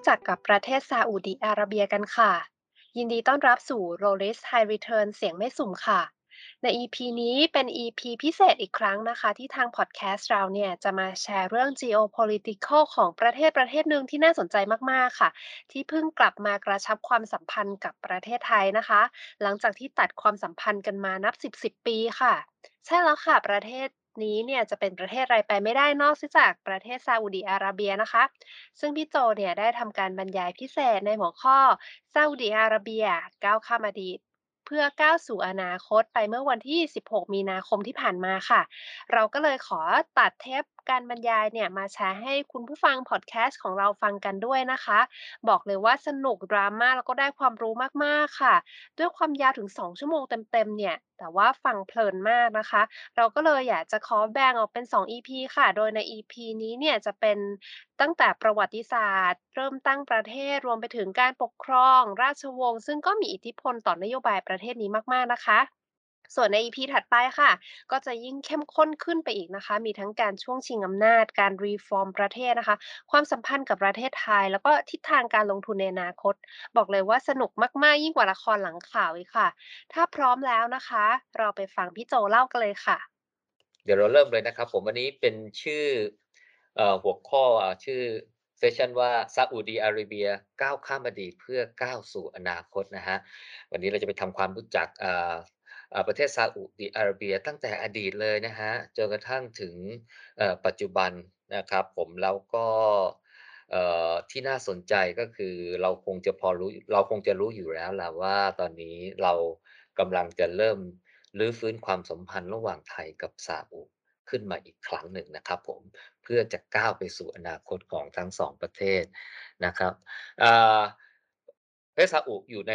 รู้จักกับประเทศซาอุดิอาระเบียกันค่ะ ยินดีต้อนรับสู่ Rolex High Return เสียงไม่สุ่มค่ะ ใน EP นี้เป็น EP พิเศษอีกครั้งนะคะ ที่ทางพอดแคสต์เราเนี่ยจะมาแชร์เรื่อง geopolitical ของประเทศประเทศหนึ่งที่น่าสนใจมาก ๆ ค่ะ ที่เพิ่งกลับมากระชับความสัมพันธ์กับประเทศไทยนะคะ หลังจากที่ตัดความสัมพันธ์กันมานับ 10 10 ปีค่ะใช่แล้วค่ะประเทศ นี้เนี่ยจะเป็นประเทศอะไรไปไม่ได้นอกจากประเทศซาอุดีอาระเบียนะคะ ซึ่งพี่โจเนี่ยได้ทำการบรรยายพิเศษในหัวข้อซาอุดีอาระเบียก้าวข้ามอดีตเพื่อก้าวสู่อนาคตไปเมื่อวันที่ 16 มีนาคมที่ผ่านมาค่ะ เราก็เลยขอตัดเทป การบรรยายเนี่ยมาแชร์ให้คุณผู้ฟังพอดแคสต์ของเราฟังกันด้วยนะคะ บอกเลยว่าสนุกดราม่าแล้วก็ได้ความรู้มากๆค่ะ ด้วยความยาวถึง 2 ชั่วโมงเต็มๆเนี่ยแต่ว่าฟังเพลินมากนะคะ เราก็เลยอยากจะขอแบ่งออกเป็น 2 EP ค่ะ โดยใน EP นี้เนี่ยจะเป็นตั้งแต่ประวัติศาสตร์ เริ่มตั้งประเทศรวมไปถึงการปกครอง ราชวงศ์ซึ่งก็มีอิทธิพลต่อนโยบายประเทศนี้มากๆนะคะ ส่วนใน EP ถัดไปค่ะ ก็จะยิ่งเข้มข้นขึ้นไปอีกนะคะ มีทั้งการช่วงชิงอำนาจ การ reform ประเทศนะคะ ความสัมพันธ์กับประเทศไทย แล้วก็ทิศทางการลงทุนในอนาคต บอกเลยว่าสนุกมาก ๆ ยิ่งกว่าละครหลังข่าวอีกค่ะ ถ้าพร้อมแล้วนะคะ เราไปฟังพี่โจเล่ากันเลยค่ะ เดี๋ยวเราเริ่มเลยนะครับ ผมวันนี้เป็นชื่ออหัวข้อชื่อเซสชันว่าซาอุดีอาระเบียก้าวข้ามอดีตเพื่อก้าวสู่อนาคตนะฮะวันนี้เราจะไปทำความรู้จักอ่า ประเทศซาอุดิอาระเบียตั้งแต่อดีตเลยนะฮะจนกระทั่งถึงปัจจุบันนะครับผมแล้วก็ที่น่าสนใจก็คือเราคงจะพอรู้เราคงจะรู้อยู่แล้วแหละว่าตอนนี้เรากำลังจะเริ่มรื้อฟื้นความสัมพันธ์ระหว่างไทยกับซาอุขึ้นมาอีกครั้งหนึ่งนะครับผมเพื่อจะก้าวไปสู่อนาคตของทั้งสองประเทศนะครับประเทศซาอุอยู่ใน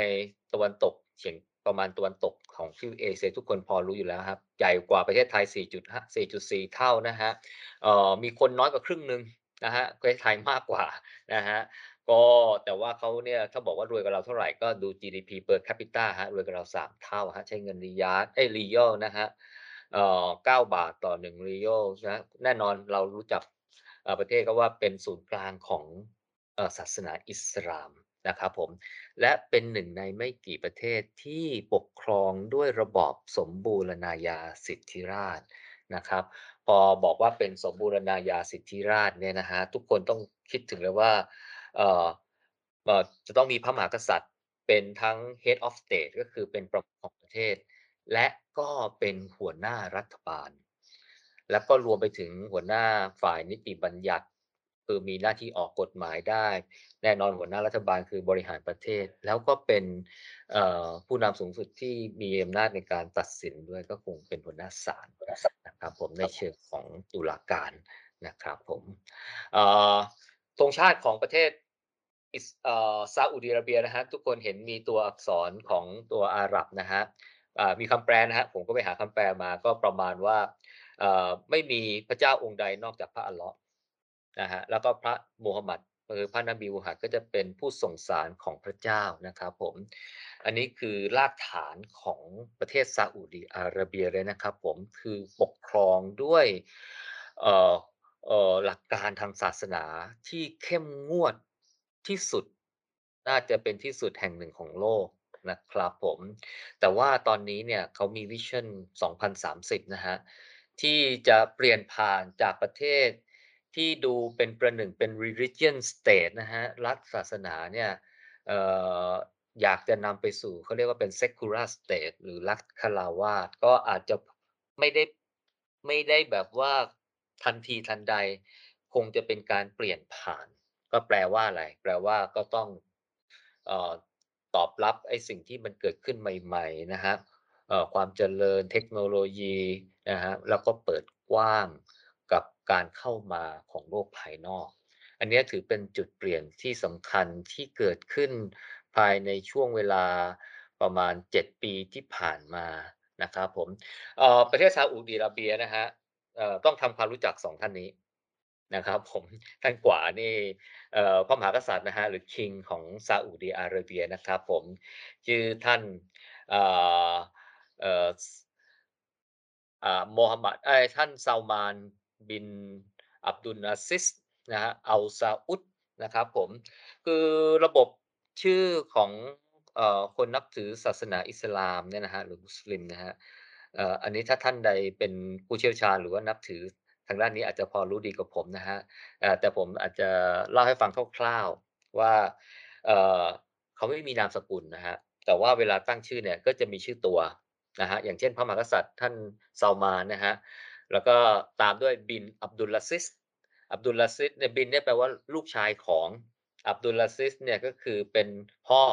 ตะวันตกเฉียง ประมาณตะวันตกของทิวเอเชียทุกคนพอรู้อยู่แล้วครับ ใหญ่กว่าประเทศไทย4.5 4.4 เท่านะฮะมีคนน้อยกว่าครึ่งหนึ่งนะฮะประเทศไทยมากกว่านะฮะก็แต่ว่าเขาเนี่ยถ้าบอกว่ารวยกว่าเราเท่าไหร่ก็ดู GDP per capita ฮะรวยกว่าเรา 3 เท่าฮะใช้เงินรียาร์เอ้รียลนะฮะเอ่อ9บาทต่อ1รียลนะแน่นอนเรารู้จักประเทศก็ว่าเป็นศูนย์กลางของศาสนาอิสลาม นะครับผม และเป็นหนึ่งในไม่กี่ประเทศที่ปกครองด้วยระบอบสมบูรณาญาสิทธิราชนะครับ พอบอกว่าเป็นสมบูรณาญาสิทธิราชเนี่ยนะฮะทุกคนต้องคิดถึงเลยว่าเอ่อจะต้องมีพระมหากษัตริย์เป็นทั้ง head of state ก็คือเป็นประมุขของประเทศ และก็เป็นหัวหน้ารัฐบาล แล้วก็รวมไปถึงหัวหน้าฝ่ายนิติบัญญัติ คือมีหน้าที่ออกกฎหมายได้ แน่นอนหัวหน้ารัฐบาลคือบริหารประเทศ แล้วก็เป็นผู้นำสูงสุดที่มีอำนาจในการตัดสินด้วยก็คงเป็นหัวหน้าศาลนะครับผมในเชิงของตุลาการนะครับผมธงชาติของประเทศซาอุดิอาระเบียนะฮะทุกคนเห็นมีตัวอักษรของตัวอาหรับนะฮะมีคำแปลนะฮะผมก็ไปหาคำแปลมาก็ประมาณว่าไม่มีพระเจ้าองค์ใดนอกจากพระอัลลอฮ์ นะฮะแล้วก็พระมูฮัมหมัดคือพระนบีมูฮัมหมัดก็จะเป็นผู้ส่งสารของพระเจ้านะครับผมอันนี้คือรากฐานของประเทศซาอุดีอาระเบียเลยนะครับผมคือปกครองด้วยหลักการทางศาสนาที่เข้มงวดที่สุด น่าจะเป็นที่สุดแห่งหนึ่งของโลกนะครับผม แต่ว่าตอนนี้เนี่ยเขามีวิชั่น 2030 นะฮะ ที่จะเปลี่ยนผ่านจากประเทศ ที่ดูเป็นประหนึ่งเป็น religion state นะฮะรัฐศาสนาเนี่ยอยากจะนำไปสู่เขาเรียกว่าเป็น secular state หรือรัฐคาราวาสก็อาจจะไม่ได้ไม่ได้แบบว่าทันทีทันใด คงจะเป็นการเปลี่ยนผ่าน ก็แปลว่าอะไร แปลว่าก็ต้องออตอบรับไอ้สิ่งที่มันเกิดขึ้นใหม่ ๆ นะฮะความเจริญเทคโนโลยีนะฮะแล้วก็เปิดกว้าง การเข้ามาของโลกภายนอก อันนี้ถือเป็นจุดเปลี่ยนที่สำคัญที่เกิดขึ้นภายในช่วงเวลาประมาณ 7 ปีที่ผ่านมานะครับผมประเทศซาอุดิอาระเบียนะฮะต้องทำความรู้จักสองท่านนี้นะครับผมท่านกว่านี่พระมหากษัตริย์นะฮะหรือคิงของซาอุดิอาระเบียนะครับผมชื่อท่านโมฮัมหมัดท่านซาลมาน บินอับดุลอาซิสนะฮะอัลซาอุดนะครับผมคือระบบชื่อของเอ่อคนนับถือศาสนาอิสลามเนี่ยนะครับหรือมุสลิมนะครับเอ่ออันนี้ถ้าท่านใดเป็นผู้เชี่ยวชาญหรือว่านับถือทางด้านนี้อาจจะพอรู้ดีกว่าผมนะครับเอ่อแต่ผมอาจจะเล่าให้ฟังคร่าวๆว่าเอ่อเขาไม่มีนามสกุลนะครับแต่ว่าเวลาตั้งชื่อเนี่ยก็จะมีชื่อตัวนะครับอย่างเช่นพระมหากษัตริย์ท่านซัลมานนะครับ แล้วก็ตามด้วยบินอับดุลลาซิสอับดุลลาซิสเนี่ยบินเนี่ยแปลว่าลูกชายของอับดุลลาซิสเนี่ยก็คือเป็นพ่อ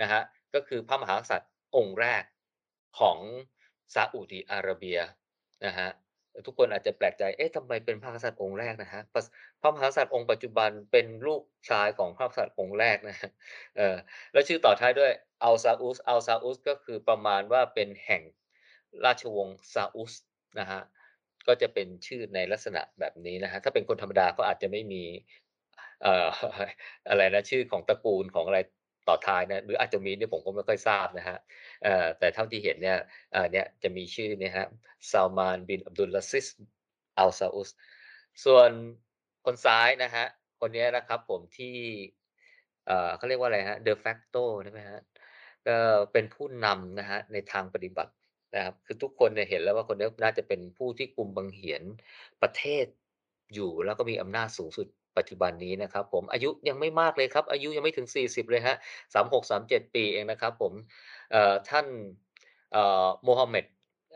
นะฮะก็คือพระมหากษัตริย์องค์แรกของซาอุดิอาระเบียนะฮะทุกคนอาจจะแปลกใจ เอ๊ะทำไมเป็นพระมหากษัตริย์องค์แรกนะฮะ พระมหากษัตริย์องค์ปัจจุบันเป็นลูกชายของพระมหากษัตริย์องค์แรกนะเออแล้วชื่อต่อท้ายด้วย Al Saud Al Saud ก็คือประมาณว่าเป็นแห่งราชวงศ์ซาอุดนะฮะ ก็จะเป็นชื่อในลักษณะแบบนี้นะครับถ้าเป็นคนธรรมดาก็อาจจะไม่มีเอ่ออะไรนะชื่อของตระกูลของอะไรต่อท้ายนะหรืออาจจะมีเนี่ยผมก็ไม่ค่อยทราบนะครับเอ่อแต่เท่าที่เห็นเนี่ยเนี่ยจะมีชื่อเนี่ยครับ Salman bin Abdulaziz Al Saud ส่วนคนซ้ายนะครับคนเนี้ยนะครับผมที่เขาเรียกว่าอะไรครับ de facto ใช่ไหมครับก็เป็นผู้นำนะครับในทางปฏิบัติ นะครับ คือทุกคนเนี่ยเห็นแล้วว่าคนนี้น่าจะเป็นผู้ที่กุมบังเหียนประเทศอยู่แล้วก็มีอำนาจสูงสุดปัจจุบันนี้นะครับ ผมอายุยังไม่มากเลยครับ อายุยังไม่ถึง 40 เลยครับ36-37ปีเองนะครับ ผมท่านอ่อโมฮัมเหม็ด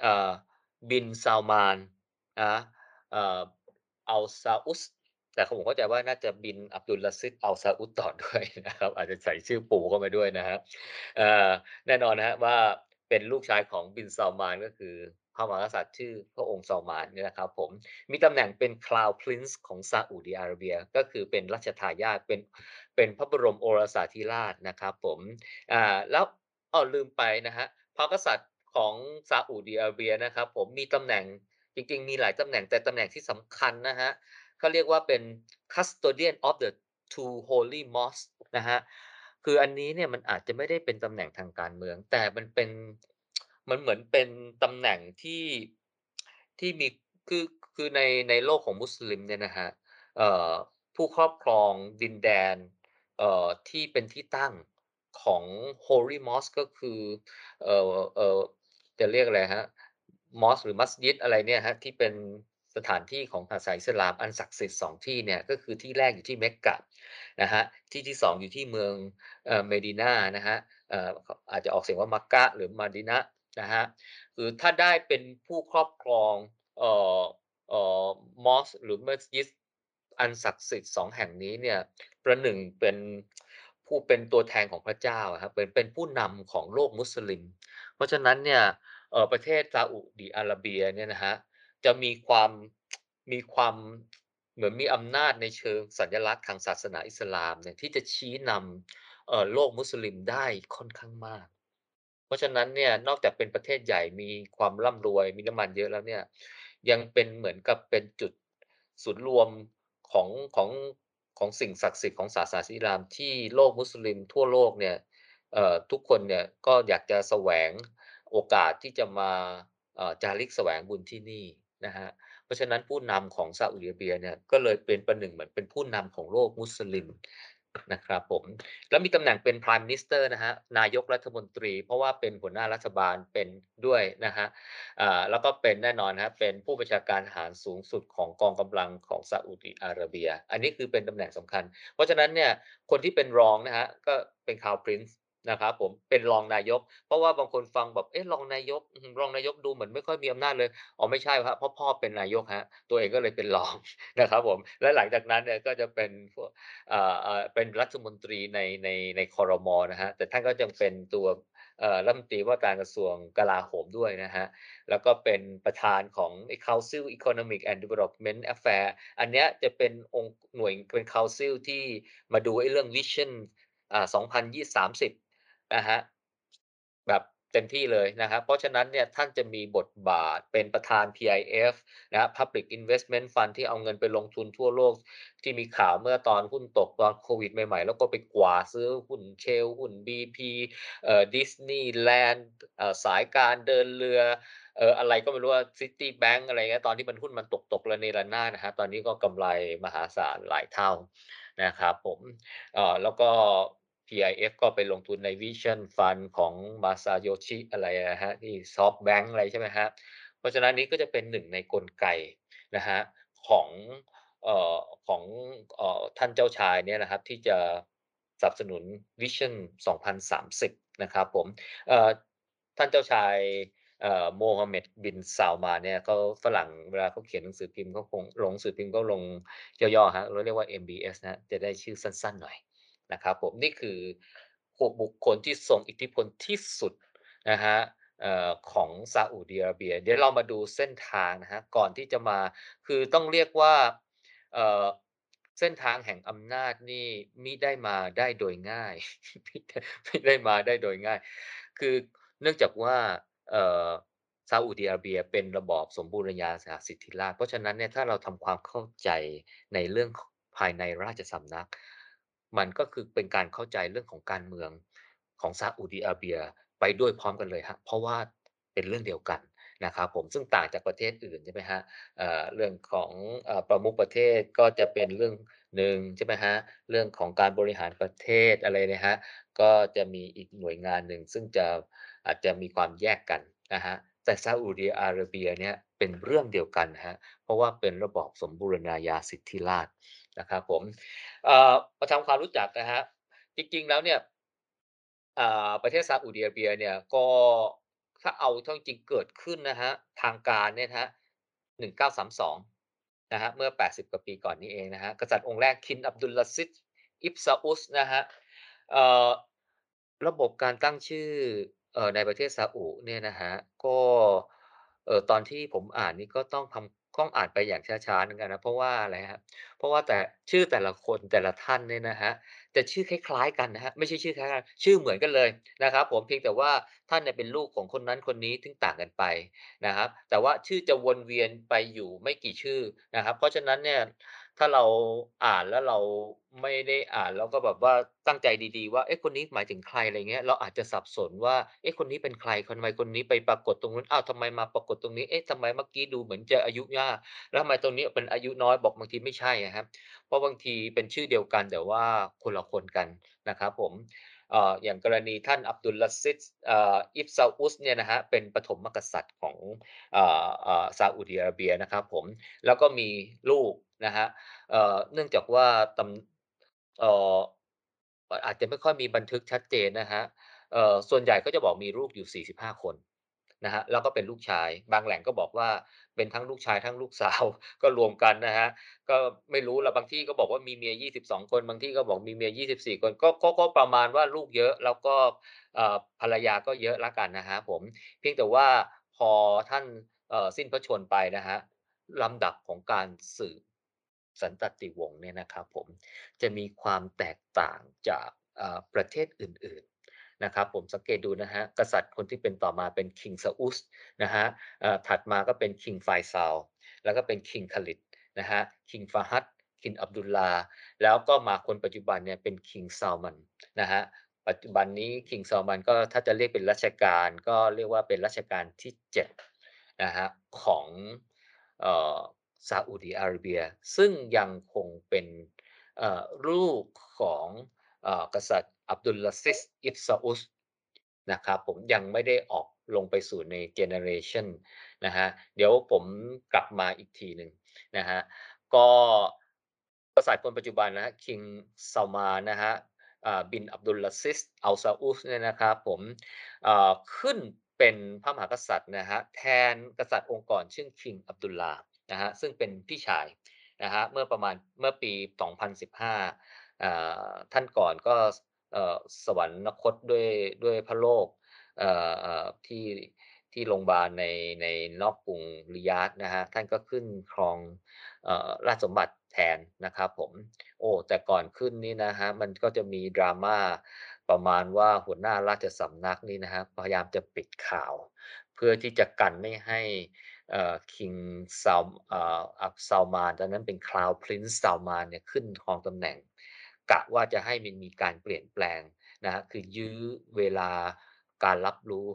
อ่อบินซัลมานนะเอ่ออัลซาอุดแต่ผมเข้าใจว่าน่าจะบินอับดุลลาซิสอัลซาอุดต่อด้วยนะครับ อาจจะใส่ชื่อปู่เข้ามาด้วยนะครับแน่นอนนะครับว่า เป็นลูกชายของบินซัลมานก็คือพระมหากษัตริย์ชื่อพระองค์ซัลมานเนี่ยนะครับผมมีตำแหน่งเป็น Crown Prince ของซาอุดิอาระเบีย ก็คือเป็นรัชทายาทเป็นเป็นพระบรมโอรสาธิราชนะครับผมอ่าแล้วอ้อลืมไปนะฮะพระกษัตริย์ของซาอุดิอาระเบียนะครับผมมีตำแหน่งจริงๆ มีหลายตำแหน่งแต่ตำแหน่งที่สำคัญนะฮะเขาเรียกว่าเป็น custodian of the two holy mosques นะฮะ คืออันนี้เนี่ยมันอาจจะไม่ได้เป็นตำแหน่งทางการเมือง แต่มันเป็นมันเหมือนเป็นตำแหน่งที่ที่มีคือคือในในโลกของมุสลิมเนี่ยนะครับเอ่อผู้ครอบครองดินแดนที่เป็นที่ตั้งของ Holy Mosque ก็คือเออเออจะเรียกอะไรครับมอสหรือมัสยิดอะไรเนี่ยครับที่เป็นสถานที่ของศาสนาอิสลามอันศักดิ์สิทธิ์สองที่เนี่ยก็คือที่แรกอยู่ที่เมกกะ นะฮะที่ที่สองอยู่ที่เมืองเมดินานะฮะอาจจะออกเสียงว่ามักกะหรือมาดินะนะฮะคือถ้าได้เป็นผู้ครอบครองเอ่อเอ่อมอสหรือมัสยิดอันศักดิ์สิทธิ์สองแห่งนี้เนี่ยประหนึ่งเป็นผู้เป็นตัวแทนของพระเจ้าครับเป็นเป็นผู้นำของโลกมุสลิม เพราะฉะนั้นเนี่ยประเทศซาอุดิอาระเบียเนี่ยนะฮะจะมีความมีความ เหมือนมีอำนาจในเชิงสัญลักษณ์ทางศาสนาอิสลามเนี่ยที่จะชี้นำโลกมุสลิมได้ค่อนข้างมาก เพราะฉะนั้นเนี่ยนอกจากเป็นประเทศใหญ่มีความร่ำรวยมีน้ำมันเยอะแล้วเนี่ยยังเป็นเหมือนกับเป็นจุดศูนย์รวมของของของสิ่งศักดิ์สิทธิ์ของศาสนาอิสลามที่โลกมุสลิมทั่วโลกเนี่ยทุกคนเนี่ยก็อยากจะแสวงโอกาสที่จะมาจาริกแสวงบุญที่นี่นะฮะ เพราะฉะนั้นผู้นำของซาอุดิอาระเบียเนี่ยก็เลยเป็นประหนึ่งเหมือนเป็นผู้นำของโลกมุสลิมนะครับผมแล้วมีตำแหน่งเป็น Prime Minister นะฮะนายกรัฐมนตรี เพราะว่าเป็นหัวหน้ารัฐบาลเป็นด้วยนะฮะแล้วก็เป็นแน่นอนครับเป็นผู้บัญชาการทหารสูงสุดของกองกำลังของซาอุดิอาระเบีย อันนี้คือเป็นตำแหน่งสำคัญ เพราะฉะนั้นเนี่ยคนที่เป็นรองนะฮะก็เป็น Crown Prince น นะครับผมเป็นรองนายก เพราะว่าบางคนฟังแบบเอ๊ะรองนายกรองนายกดูเหมือนไม่ค่อยมีอำนาจเลยอ๋อไม่ใช่ครับเพราะพ่อเป็นนายกครับตัวเองก็เลยเป็นรองนะครับผมและหลังจากนั้นเนี่ยก็จะเป็นพวกอ่าอ่าเป็นรัฐมนตรีในในในคอรมอนะฮะแต่ท่านก็ยังเป็นตัวเอ่อรัฐมนตรีว่าการกระทรวงกลาโหมด้วยนะฮะ แล้วก็เป็นประธานของ Council Economic and Development Affair อันเนี้ยจะเป็นองค์หน่วยเป็น Council ที่มาดูไอ้เรื่อง Vision อ่า2030 นะฮะแบบเต็มที่เลยนะครับ เพราะฉะนั้นเนี่ยท่านจะมีบทบาทเป็นประธาน PIF นะฮะ Public Investment Fund ที่เอาเงินไปลงทุนทั่วโลก ที่มีข่าวเมื่อตอนหุ้นตกตอนโควิดใหม่ๆ แล้วก็ไปกวาดซื้อหุ้น Shell หุ้น BP เอ่อ Disneyland เอ่อสายการเดินเรือเอออะไรก็ไม่รู้อะ Citibank อะไรเงี้ยตอนที่มันหุ้นมันตกๆระเนระนาดนะครับตอนนี้ก็กำไรมหาศาลหลายเท่านะครับผมเออแล้วก็ PIF ก็ไปลงทุนใน Vision Fund ของ Masayoshi อะไรอะครับที่ SoftBank อะไรใช่ไหมครับเพราะฉะนั้นนี้ก็จะเป็นหนึ่งในกลไกนะครับของออของออท่านเจ้าชายเนี่ยนะครับที่จะสนับสนุน Vision 2030 นะครับผมท่านเจ้าชายโมฮัมเหม็ดบินซาลมาเนี่ยเขาฝรั่งเวลาเขาเขียนหนังสือพิมพ์เขาคงลงสือพิมพ์ก็ลงย่อๆครับเราเรียกว่า MBS นะจะได้ชื่อสั้นๆหน่อย นะครับผมนี่คือ6บุคคลที่ทรงอิทธิพลที่สุดนะครับเอ่อของซาอุดิอาระเบีย เดี๋ยวเรามาดูเส้นทางนะครับก่อนที่จะมาคือต้องเรียกว่าเส้นทางแห่งอำนาจนี่มิได้มาได้โดยง่ายมิได้มิได้มาได้โดยง่าย คือเนื่องจากว่าซาอุดิอาระเบียเป็นระบอบสมบูรณาญาสิทธิราชย์เพราะฉะนั้นเนี่ยถ้าเราทำความเข้าใจในเรื่องภายในราชสำนัก มันก็คือเป็นการเข้าใจเรื่องของการเมืองของซาอุดิอาระเบียไปด้วยพร้อมกันเลยครับเพราะว่าเป็นเรื่องเดียวกันนะครับผมซึ่งต่างจากประเทศอื่นใช่ไหมครับเรื่องของอประมุขประเทศก็จะเป็นเรื่องหนึ่งใช่ไหมครับเรื่องของการบริหารประเทศอะไรนี่ยครับก็จะมีอีกหน่วยงานหนึ่งซึ่งจะอาจจะมีความแยกกันนะฮะแต่ซาอุดิอาระเบียเนี่ยเป็นเรื่องเดียวกันฮะเพราะว่าเป็นระบอบสมบูรณาญาสิทธิราช นะครับผมเอ่อมาทำความรู้จักนะฮะจริงๆแล้วเนี่ยประเทศซาอุดิอาระเบียเนี่ยก็ถ้าเอาเข้าจริงเกิดขึ้นนะฮะทางการเนี่ยนะครับ1932นะฮะเมื่อ 80 กว่าปีก่อนนี้เองนะฮะกษัตริย์องค์แรก King Abdulaziz Ibn Saud นะฮะระบบการตั้งชื่ออในประเทศซาอุเนี่ยนะครับก็ตอนที่ผมอ่านนี่ก็ต้องทำ ต้องอ่านไปอย่างช้าๆเหมือนกันนะเพราะว่าอะไรครับเพราะว่าแต่ชื่อแต่ละคนแต่ละท่านเนี่ยนะฮะจะชื่อคล้ายๆกันนะฮะไม่ใช่ชื่อคล้ายกันชื่อเหมือนกันเลยนะครับ ผมเพียงแต่ว่าท่านเนี่ยเป็นลูกของคนนั้นคนนี้ถึงต่างกันไปนะครับ แต่ว่าชื่อจะวนเวียนไปอยู่ไม่กี่ชื่อนะครับ เพราะฉะนั้นเนี่ย ถ้าเราอ่านแล้วเราไม่ได้อ่านแล้วก็แบบว่าตั้งใจดีๆ ว่าเอ๊ะคนนี้หมายถึงใครอะไรเงี้ย เราอาจจะสับสนว่าเอ๊ะคนนี้เป็นใครทำไมคนนี้ไปปรากฏตรงนู้นอ้าวทำไมมาปรากฏตรงนี้เอ๊ะทำไมเมื่อกี้ดูเหมือนจะอายุยากแล้วทำไมตรงนี้เป็นอายุน้อยบอกบางทีไม่ใช่ครับ เพราะบางทีเป็นชื่อเดียวกันแต่ว่าคนละคนกันนะครับผม อย่างกรณีท่านอับดุลลาซิดอิบซาอุสเนี่ยนะฮะเป็นปฐมกษัตริย์ของอ่อเอ่อซาอุดิอาระเบียนะครับผมแล้วก็มีลูกนะฮะเอ่อเนื่องจากว่าตำอ่ออาจจะไม่ค่อยมีบันทึกชัดเจนนะฮะเอ่อส่วนใหญ่ก็จะบอกมีลูกอยู่ 45 คน นะครับแล้วก็เป็นลูกชาย บางแหล่งก็บอกว่าเป็นทั้งลูกชายทั้งลูกสาวก็รวมกันนะครับก็ไม่รู้ละบางที่ก็บอกว่ามีเมีย 22 คน บางที่ก็บอกมีเมีย 24 คนก็ก็ก็ประมาณว่าลูกเยอะแล้วก็ภรรยาก็เยอะล้วกันนะครับผมเพียงแต่ว่าพอท่านสิ้นพระชนไปนะครับลำดับของการสืบสันตติวงศ์เนี่ยนะครับผมจะมีความแตกต่างจากประเทศอื่นๆ นะครับผมสังเกตดูนะฮะกษัตริย์คนที่เป็นต่อมาเป็น King Saud นะฮะถัดมาก็เป็น King Faisal แล้วก็เป็น King Khalid นะฮะ King Fahad King Abdullah แล้วก็มาคนปัจจุบันเนี่ยเป็น King Salman นะฮะปัจจุบันนี้ King Salman ก็ถ้าจะเรียกเป็นรัชกาลก็เรียกว่าเป็นรัชกาลที่7นะฮะของอ่อซาอุดิอาระเบีย ซึ่งยังคงเป็นอ่อลูกของอ่อกษัตริย์ อับดุลลาซิสอิบซาอุสนะครับผมยังไม่ได้ออกลงไปสู่ในเจเนเรชันนะฮะเดี๋ยวผมกลับมาอีกทีหนึ่งนะฮะก็กษัตริย์คนปัจจุบันนะฮะ King Salman นะฮะบินอับดุลลาซิสอัลซาอุสเนี่ยนะครับผมขึ้นเป็นพระมหากษัตริย์นะฮะแทนกษัตริย์องค์ก่อนชื่อ King อับดุลลานะฮะซึ่งเป็นพี่ชายนะฮะเมื่อประมาณเมื่อปี 2015อ่าท่านก่อนก็ สวรรคตด้วยด้วยพระโลกที่ที่โรงพยาบาลในในนอกกรุงริยาดนะฮะท่านก็ขึ้นครองอราชสมบัติแทนนะครับผมโอ้แต่ก่อนขึ้นนี่นะฮะมันก็จะมีดราม่าประมาณว่าหัวหน้าราชสำนักนี่นะครับพยายามจะปิดข่าว เพื่อที่จะกันไม่ให้คิงซาเอ่ออับซาลมานตอนนั้นเป็น Crown Prince ซาลมานเนี่ยขึ้นครองตำแหน่ง กะว่าจะให้มันมีการเปลี่ยนแปลงนะฮะคือยื้อเวลาการรับรู้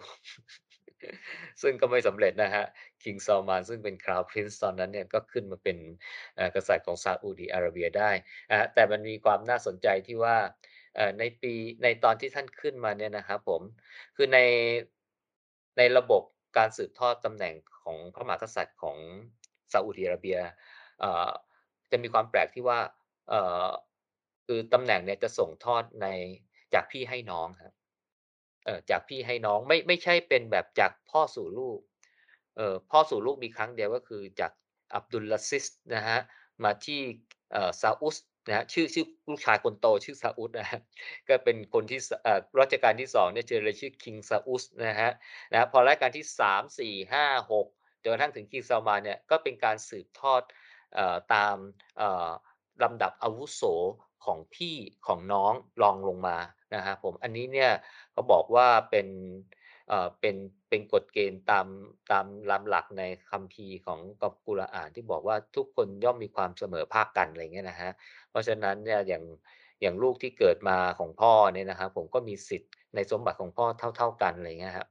ซึ่งก็ไม่สำเร็จนะครับ King Salman ซึ่งเป็น Crown Prince ตอนนั้นเนี่ยก็ขึ้นมาเป็นกษัตริย์ของซาอุดีอาระเบียได้นะครับแต่มันมีความน่าสนใจที่ว่าในปีในตอนที่ท่านขึ้นมาเนี่ยนะครับผมคือในในระบบการสืบทอดตำแหน่งของพระมหากษัตริย์ของซาอุดีอาระเบียจะมีความแปลกที่ว่า คือตำแหน่งเนี่ยจะส่งทอดในจากพี่ให้น้องครับเออจากพี่ให้น้องไม่ไม่ใช่เป็นแบบจากพ่อสู่ลูกเออพ่อสู่ลูกมีครั้งเดียวก็คือจากอับดุลลาซิสนะครับมาที่เออซาอุดนะครับชื่อชื่อลูกชายคนโตชื่อซาอุดนะครับก็เป็นคนที่เอ่อรัชกาลที่2เนี่ยเจอเลยชื่อ King ซาอุดนะครับนะพอรัชกาลที่3 4 5 6จนกระทั่งถึง King Salman เนี่ยก็เป็นการสืบทอดเอ่อตามเอ่อลำดับอาวุโส ของพี่ของน้องรองลงมานะครับผมอันนี้เนี่ยเขาบอกว่าเป็นเอ่อเป็นเป็นกฎเกณฑ์ตามตามลำหลักในคัมภีร์ของกัมกุรอานที่บอกว่าทุกคนย่อมมีความเสมอภาคกันอะไรเงี้ยนะครับเพราะฉะนั้นเนี่ยอย่างอย่างลูกที่เกิดมาของพ่อเนี่ยนะครับผมก็มีสิทธิ์ในสมบัติของพ่อเท่า ๆกันอะไรเงี้ยครับ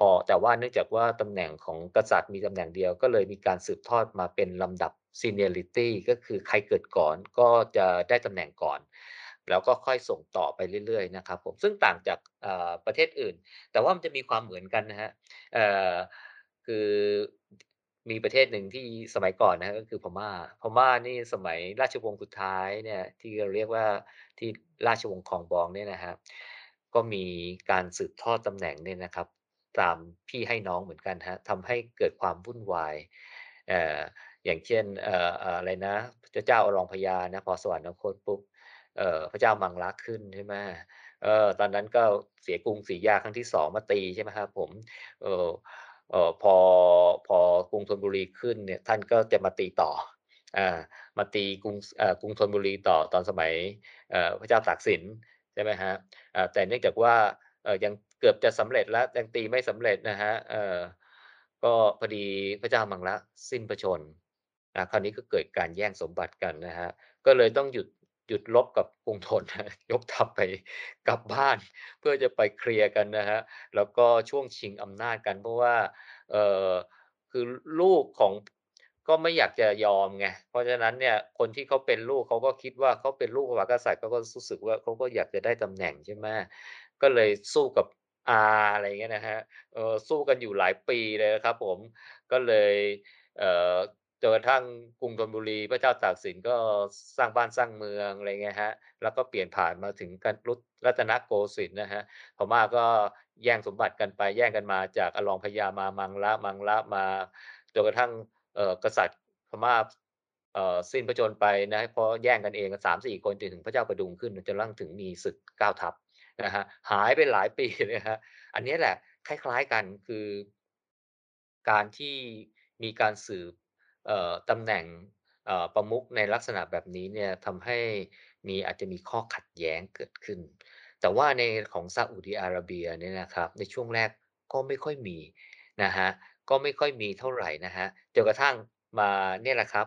พอแต่ว่าเนื่องจากว่าตำแหน่งของกษัตริย์มีตำแหน่งเดียว ก็เลยมีการสืบทอดมาเป็นลำดับ seniority ก็คือใครเกิดก่อนก็จะได้ตำแหน่งก่อน แล้วก็ค่อยส่งต่อไปเรื่อยๆนะครับผมซึ่งต่างจากประเทศอื่น แต่ว่ามันจะมีความเหมือนกันนะครับเอ่อคือมีประเทศหนึ่งที่สมัยก่อนนะก็คือพม่า พม่านี่สมัยราชวงศ์สุดท้ายเนี่ยที่เราเรียกว่าที่ราชวงศ์คองบองเนี่ยนะครับก็มีการสืบทอดตำแหน่งเนี่ยนะครับ ตามพี่ให้น้องเหมือนกันครับทำให้เกิดความวุ่นวายอย่างเช่นอะไรนะพระเจ้าอรองพญานะพอสวรรคตปุ๊บพระเจ้ามังลักษณ์ขึ้นใช่ไหมเออตอนนั้นก็เสียกรุงศรีอยาครั้งที่2มาตีใช่ไหมครับผมเออเออพอพอกรุงธนบุรีขึ้นเนี่ยท่านก็จะมาตีต่ออามาตีกรุงเอ่อกรุงธนบุรีต่อตอนสมัยเอ่อพระเจ้าตากสินใช่ไหมครับอ่าแต่เนื่องจากว่าเออยัง เกือบจะสำเร็จแล้วยังตีไม่สำเร็จนะครับเออก็พอดีพระเจ้ามังลักษณ์สิ้นพระชนม์คราวนี้ก็เกิดการแย่งสมบัติกันนะครับก็เลยต้องหยุดหยุดรบกับกรุงธนนะยกทัพไปกลับบ้าน เพื่อจะไปเคลียร์กันนะครับแล้วก็ช่วงชิงอำนาจกัน เพราะว่าเออคือลูกของก็ไม่อยากจะยอมไง เพราะฉะนั้นเนี่ยคนที่เขาเป็นลูกเขาก็คิดว่าเขาเป็นลูกพระมหากษัตริย์เขาก็รู้สึกว่าเขาก็อยากจะได้ตำแหน่งใช่ไหมก็เลยสู้กับ อาอะไรอย่างเงี้ยนะครับเออสู้กันอยู่หลายปีเลยนะครับผมก็เลยเออจนกระทั่งกรุงธนบุรี พระเจ้าตากสินก็สร้างบ้านสร้างเมืองอะไรเงี้ยครับแล้วก็เปลี่ยนผ่านมาถึงกันรุรัตนโกสินทร์นะครับพม่าก็แย่งสมบัติกันไปแย่งกันมาจากอลองพญามามังละมังละมาจนกระทั่งกษัตริย์พม่าสิ้นพระชนม์ไปนะเพราะแย่งกันเองกัน3-4คนจนถึงพระเจ้าประดุงขึ้นจนกระทั่งถึงมีศึก9ทัพ นะครับหายไปหลายปีเลยครับอันนี้แหละคล้ายๆกันคือ การที่มีการสืบตำแหน่งประมุขในลักษณะแบบนี้เนี่ยทำให้มีอาจจะมีข้อขัดแย้งเกิดขึ้น แต่ว่าในของซาอุดิอาระเบียเนี่ยนะครับ ในช่วงแรกก็ไม่ค่อยมีนะครับก็ไม่ค่อยมีเท่าไหร่นะครับจนกระทั่งมาเนี่ยแหละครับ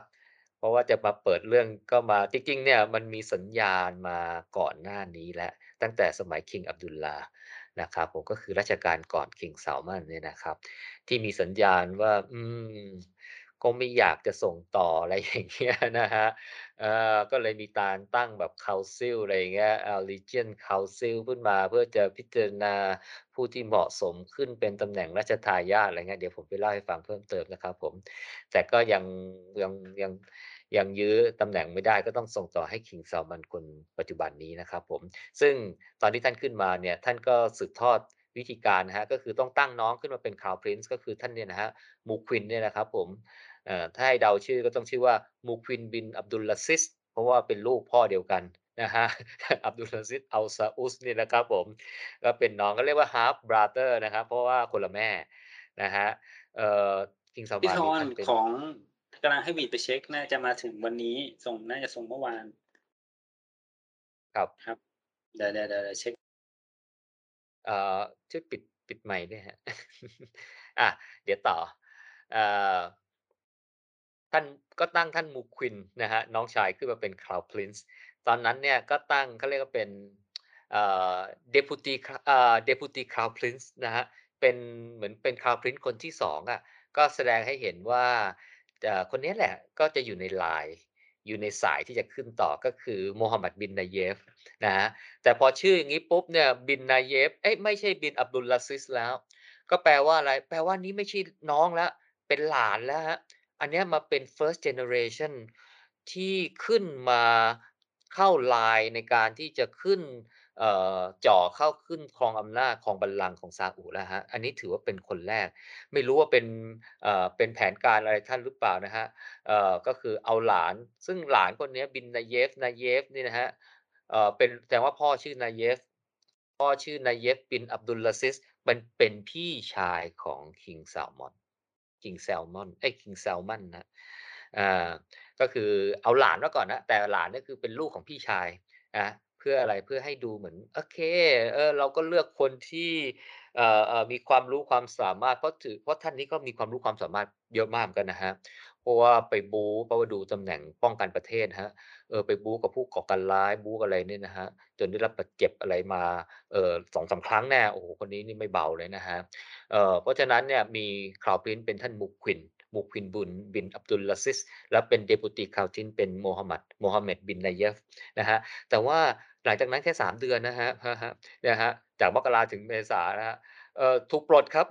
ราะว่าจะมาเปิดเรื่องก็มาจริงๆเนี่ยมันมีสัญญาณมาก่อนหน้านี้แล้วตั้งแต่สมัย King Abdullah นะครับผมก็คือรัชกาลก่อน King Salman เนี่ยนะครับ ที่มีสัญญาณว่า อืมก็ไม่อยากจะส่งต่ออะไรอย่างเงี้ยนะครับเอ่อก็เลยมีการตั้งแบบ Council อะไรเงี้ยเอ่า Regent Council ขึ้นมาเพื่อจะพิจารณาผู้ที่เหมาะสมขึ้นเป็นตำแหน่งรัชทายาทอะไรเงี้ยเดี๋ยวผมไปเล่าให้ฟังเพิ่มเติมนะครับผม แต่ก็ยังยังยังยัง ยื้อตำแหน่งไม่ได้ก็ต้องส่งต่อให้ King Salman คนปัจจุบันนี้นะครับผมซึ่งตอนที่ท่านขึ้นมาเนี่ยท่านก็สืบทอดวิธีการนะครับก็คือต้องตั้งน้องขึ้นมาเป็น Crown Prince ก็คือท่านเนี่ยนะฮะ Muqwin เนี่ยนะครับผมเอ่อถ้าให้เดาชื่อก็ต้องชื่อว่า Muqwin bin Abdul Aziz เพราะว่าเป็นลูกพ่อเดียวกันนะครับ Abdul Aziz Al Saud เนี่ยนะครับผมก็เป็นน้องก็เรียกว่า half brother นะครับเพราะว่าคนละแม่นะครับเอ่อ King พี่ Salman ทอนี่ท่านเป็นของ กำลังให้บีดไปเช็ค น่าจะมาถึงวันนี้ ส่งน่าจะส่งเมื่อวาน ครับครับเดี๋ยวเดี๋ยวเดี๋ยวเดี๋ยวเช็คเอ่อช่วยปิดปิดไมค์ด้วยครับอาเดี๋ยวต่อเอ่อท่านก็ตั้งท่าน Muqwin นะครับน้องชายขึ้นมาเป็น Crown Prince ตอนนั้นเนี่ยก็ตั้งเขาเรียกว่าเป็นเอ่อ Deputy คเอ่อ Deputy Crown Prince นะครับเป็นเหมือนเป็น Crown Prince คนที่2อะก็แสดงให้เห็นว่าเอ่อ คนนี้แหละก็จะอยู่ในไลน์อยู่ในสายที่จะขึ้นต่อก็คือ Mohammed bin Nayef นะครับแต่พอชื่ออย่างงี้ปุ๊บเนี่ย bin Nayef เอ๊ยไม่ใช่ bin Abdulaziz แล้ว ก็แปลว่าอะไร แปลว่านี่ไม่ใช่น้องแล้ว เป็นหลานแล้วครับอันเนี้ยมาเป็น First Generation ที่ขึ้นมาเข้าไลน์ในการที่จะขึ้น จ่อเข้าขึ้นครองอำนาจครองบัลลังก์ของซาอุแล้วครับอันนี้ถือว่าเป็นคนแรก ไม่รู้ว่าเป็นเอ่อเป็นแผนการอะไรท่านหรือเปล่านะครับเอ่อก็คือเอาหลาน ซึ่งหลานคนนี้ย bin Nayef Nayef นี่นะครับเอ่อเป็นแสดงว่าพ่อชื่อ Nayef พ่อชื่อ Nayef bin Abdulaziz มันเป็นพี่ชายของ King Salman King Salmon เอ๊ย King Salman นะอ่าก็คือเอาหลานมาก่อนนะแต่หลานนี่คือเป็นลูกของพี่ชายนะ พื่ออะไรเพื่อให้ดูเหมือนโอเคเออเราก็เลือกคนที่เอ่อมีความรู้ความสามารถเพราะถือเพราะท่านนี้ก็มีความรู้ความสามารถเยอะมากกันนะครับเพราะว่าไปบู๊เพราะว่าดูตำแหน่งป้องกันประเทศนะเออไปบู๊กับผู้ก่อการร้ายบู๊อะไรเนี่ยนะครับจนได้รับบาดเจ็บอะไรมาเอ่อ2-3ครั้งแน่โอ้โฮคนนี้นี่ไม่เบาเลยนะครับเออเพราะฉะนั้นเนี่ยมี Crown Prince เป็นท่าน Mukhin Mukhin bin bin Abdulaziz แล้วเป็น Deputy Crown Prince เป็น Mohammed Mohammed bin Nayef นะครับแต่ว่า หลังจากนั้นแค่ 3 เดือนนะครับนะเนี่ยครับจากมกราถึงเมษานะครับเอ่อถูกปลดครับ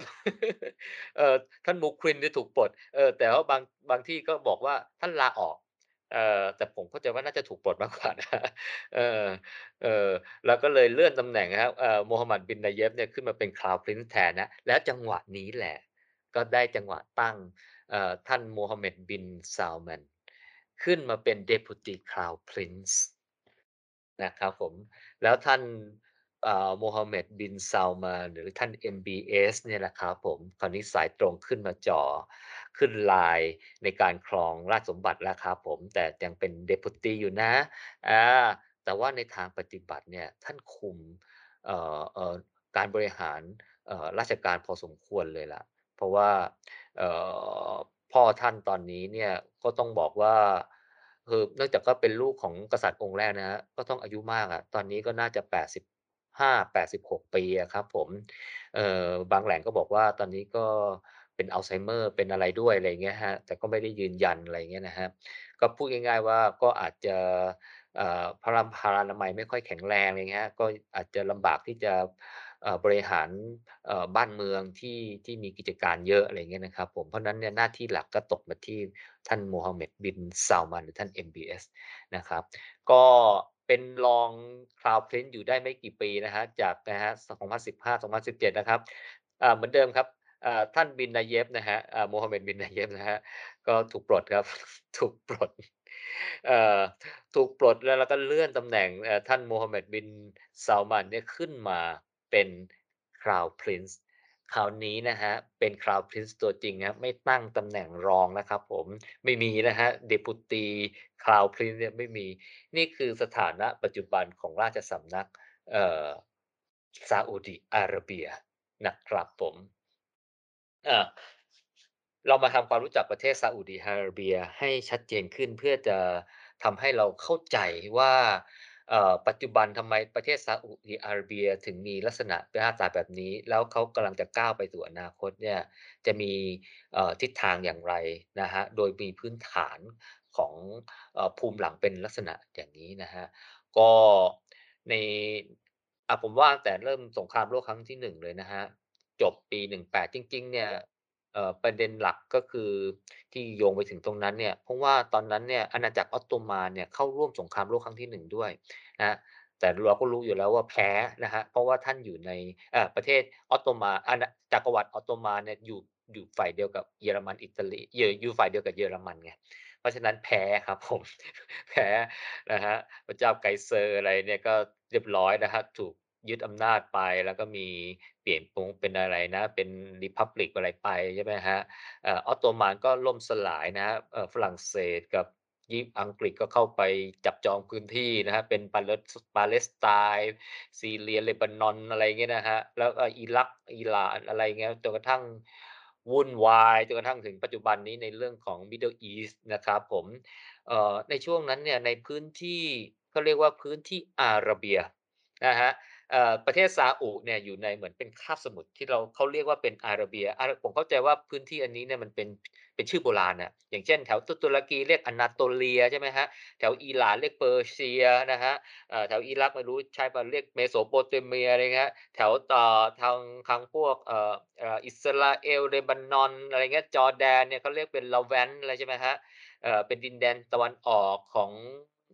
เอ่อท่าน Mukhin เนี่ยถูกปลดเออแต่ว่าบางบางที่ก็บอกว่าท่านลาออกเอ่อแต่ผมเข้าใจว่าน่าจะถูกปลดมากกว่านะเออเออแล้วก็เลยเลื่อนตำแหน่งนะครับเอ่อ Mohammed bin Nayef เนี่ยขึ้นมาเป็น Crown Prince แทนนะแล้วจังหวะนี้แหละ ก็ได้จังหวะตั้งเอ่อท่าน Mohammed bin Salman ขึ้นมาเป็น Deputy Crown Prince น นะครับผม แล้วท่านอ่า Mohammed bin Salman หรือท่าน MBS เนี่ยแหละครับผมคราวนี้สายตรงขึ้นมาจ่อขึ้นลน์ในการครองราชสมบัติแล้วครับผม แต่ยังเป็น Deputy อยู่นะอาแต่ว่าในทางปฏิบัติเนี่ยท่านคุมการบริหารราชการพอสมควรเลยล่ะ เพราะว่าพ่อท่านตอนนี้เนี่ยก็ต้องบอกว่า คือเนื่องจากก็เป็นลูกของกษัตริย์องค์แรกนะครับก็ต้องอายุมากอะตอนนี้ก็น่าจะ85-86ปีอะครับ ผมเอ่อบางแหล่งก็บอกว่าตอนนี้ก็เป็นอัลไซเมอร์เป็นอะไรด้วยอะไรเงี้ยครับแต่ก็ไม่ได้ยืนยันอะไรเงี้ยนะครับก็พูดง่ายๆว่าก็อาจจะเอ่อพระรำพลานามัยไม่ค่อยแข็งแรงอะไรอย่างเงี้ยก็อาจจะลำบากที่จะ บริหารบ้านเมืองที่ที่มีกิจการเยอะอะไรเงี้ยนะครับผมเพราะนั้นเนี่ยหน้าที่หลักก็ตกมาที่ท่าน Mohammed bin Salman หรือท่าน MBS นะครับก็เป็นรอง Crown Prince อยู่ได้ไม่กี่ปีนะครับจากนะครับ2015-2017 นะครับเหมือนเดิมครับอ่าท่าน bin Nayef นะครับอ่า Mohammed bin Nayef นะครับก็ถูกปลดครับถูกปลดถูกปลดแล้วแล้วก็เลื่อนตำแหน่งท่าน Mohammed bin Salman เนี่ยขึ้นมา เป็น Crown Prince คราวนี้นะครับเป็น Crown Prince ตัวจริงครับไม่ตั้งตำแหน่งรองนะครับผมไม่มีนะครับ Deputy Crown Prince เนี่ยไม่มี นี่คือสถานะปัจจุบันของราชสำนักเอ่อซาอุดิอาระเบียนะครับผมอาเรามาทำความรู้จักประเทศซาอุดิอาระเบียให้ชัดเจนขึ้นเพื่อจะทำให้เราเข้าใจว่า ปัจจุบันทำไมประเทศซาอุดิอาระเบียถึงมีลักษณะหน้าตาแบบนี้ แล้วเขากำลังจะก้าวไปสู่อนาคตเนี่ยจะมีทิศทางอย่างไรนะครับโดยมีพื้นฐานของอภูมิหลังเป็นลักษณะอย่างนี้นะครับก็ในผมว่าแต่เริ่มสงครามโลกครั้งที่1เลยนะครับจบปี 18 จริง ๆ เนี่ย เอ่อ ประเด็นหลักก็คือที่โยงไปถึงตรงนั้นเนี่ย เพราะว่าตอนนั้นเนี่ยอาณาจักรออตโตมันเนี่ยเข้าร่วมสงครามโลกครั้งที่ 1 ด้วยนะครับ แต่เราก็รู้อยู่แล้วว่าแพ้นะครับ เพราะว่าท่านอยู่ใน อ่อประเทศออตโตมัน อาณาจักรวรรดิออตโตมันเนี่ยอยู่ อยู่ฝ่ายเดียวกับเยอรมัน อิตาลี อยู่ อยู่ฝ่ายเดียวกับเยอรมันไง เพราะฉะนั้นแพ้ครับผม แพ้นะครับ พระเจ้าไกเซอร์อะไรเนี่ยก็เรียบร้อยนะครับ ถูก ยึดอำนาจไป แล้วก็มีเปลี่ยนปรุงเป็นอะไรนะ เป็น Republic อะไรไปใช่ไหมครับเอ่อตโตมันก็ล่มสลายนะครับเอ่อฝรั่งเศสกับยิปอังกฤษก็เข้าไปจับจองพื้นที่นะครับเป็นปาเลสปาเลสไตน์ซีเรียเลบานอนอะไรเงี้ยนะครับแล้วก็อิรักอิหร่านอะไรเงี้ยจนกระทั่งวุ่นวายจนกระทั่งถึงปัจจุบันนี้ในเรื่องของ Middle East นะครับผมในช่วงนั้นเนี่ยในพื้นที่เขาเรียกว่าพื้นที่อาระเบียนะครับเอ่อ ประเทศซาอุเนี่ยอยู่ในเหมือนเป็นคาบสมุทรที่เราเขาเรียกว่าเป็นอาระเบียอาผมเข้าใจว่าพื้นที่อันนี้เนี่ยมันเป็นเป็นชื่อโบราณน่ะอย่างเช่นแถวตุรกีเรียกอนาโตเลียใช่ไหมฮะแถวอิหร่านเรียกเปอร์เซียนะฮะแถวอิรักไม่รู้ใช่ปล่าเรียกเมโสโปเตเมียอะไรเงี้ยแถวต่อทางทางพวกอิสราเอลเลบานอนอะไรเงี้ยจอร์แดนเนี่ยเขาเรียกเป็นเลแวนต์อะไรใช่ไหมฮะเป็นดินแดนตะวันออกของ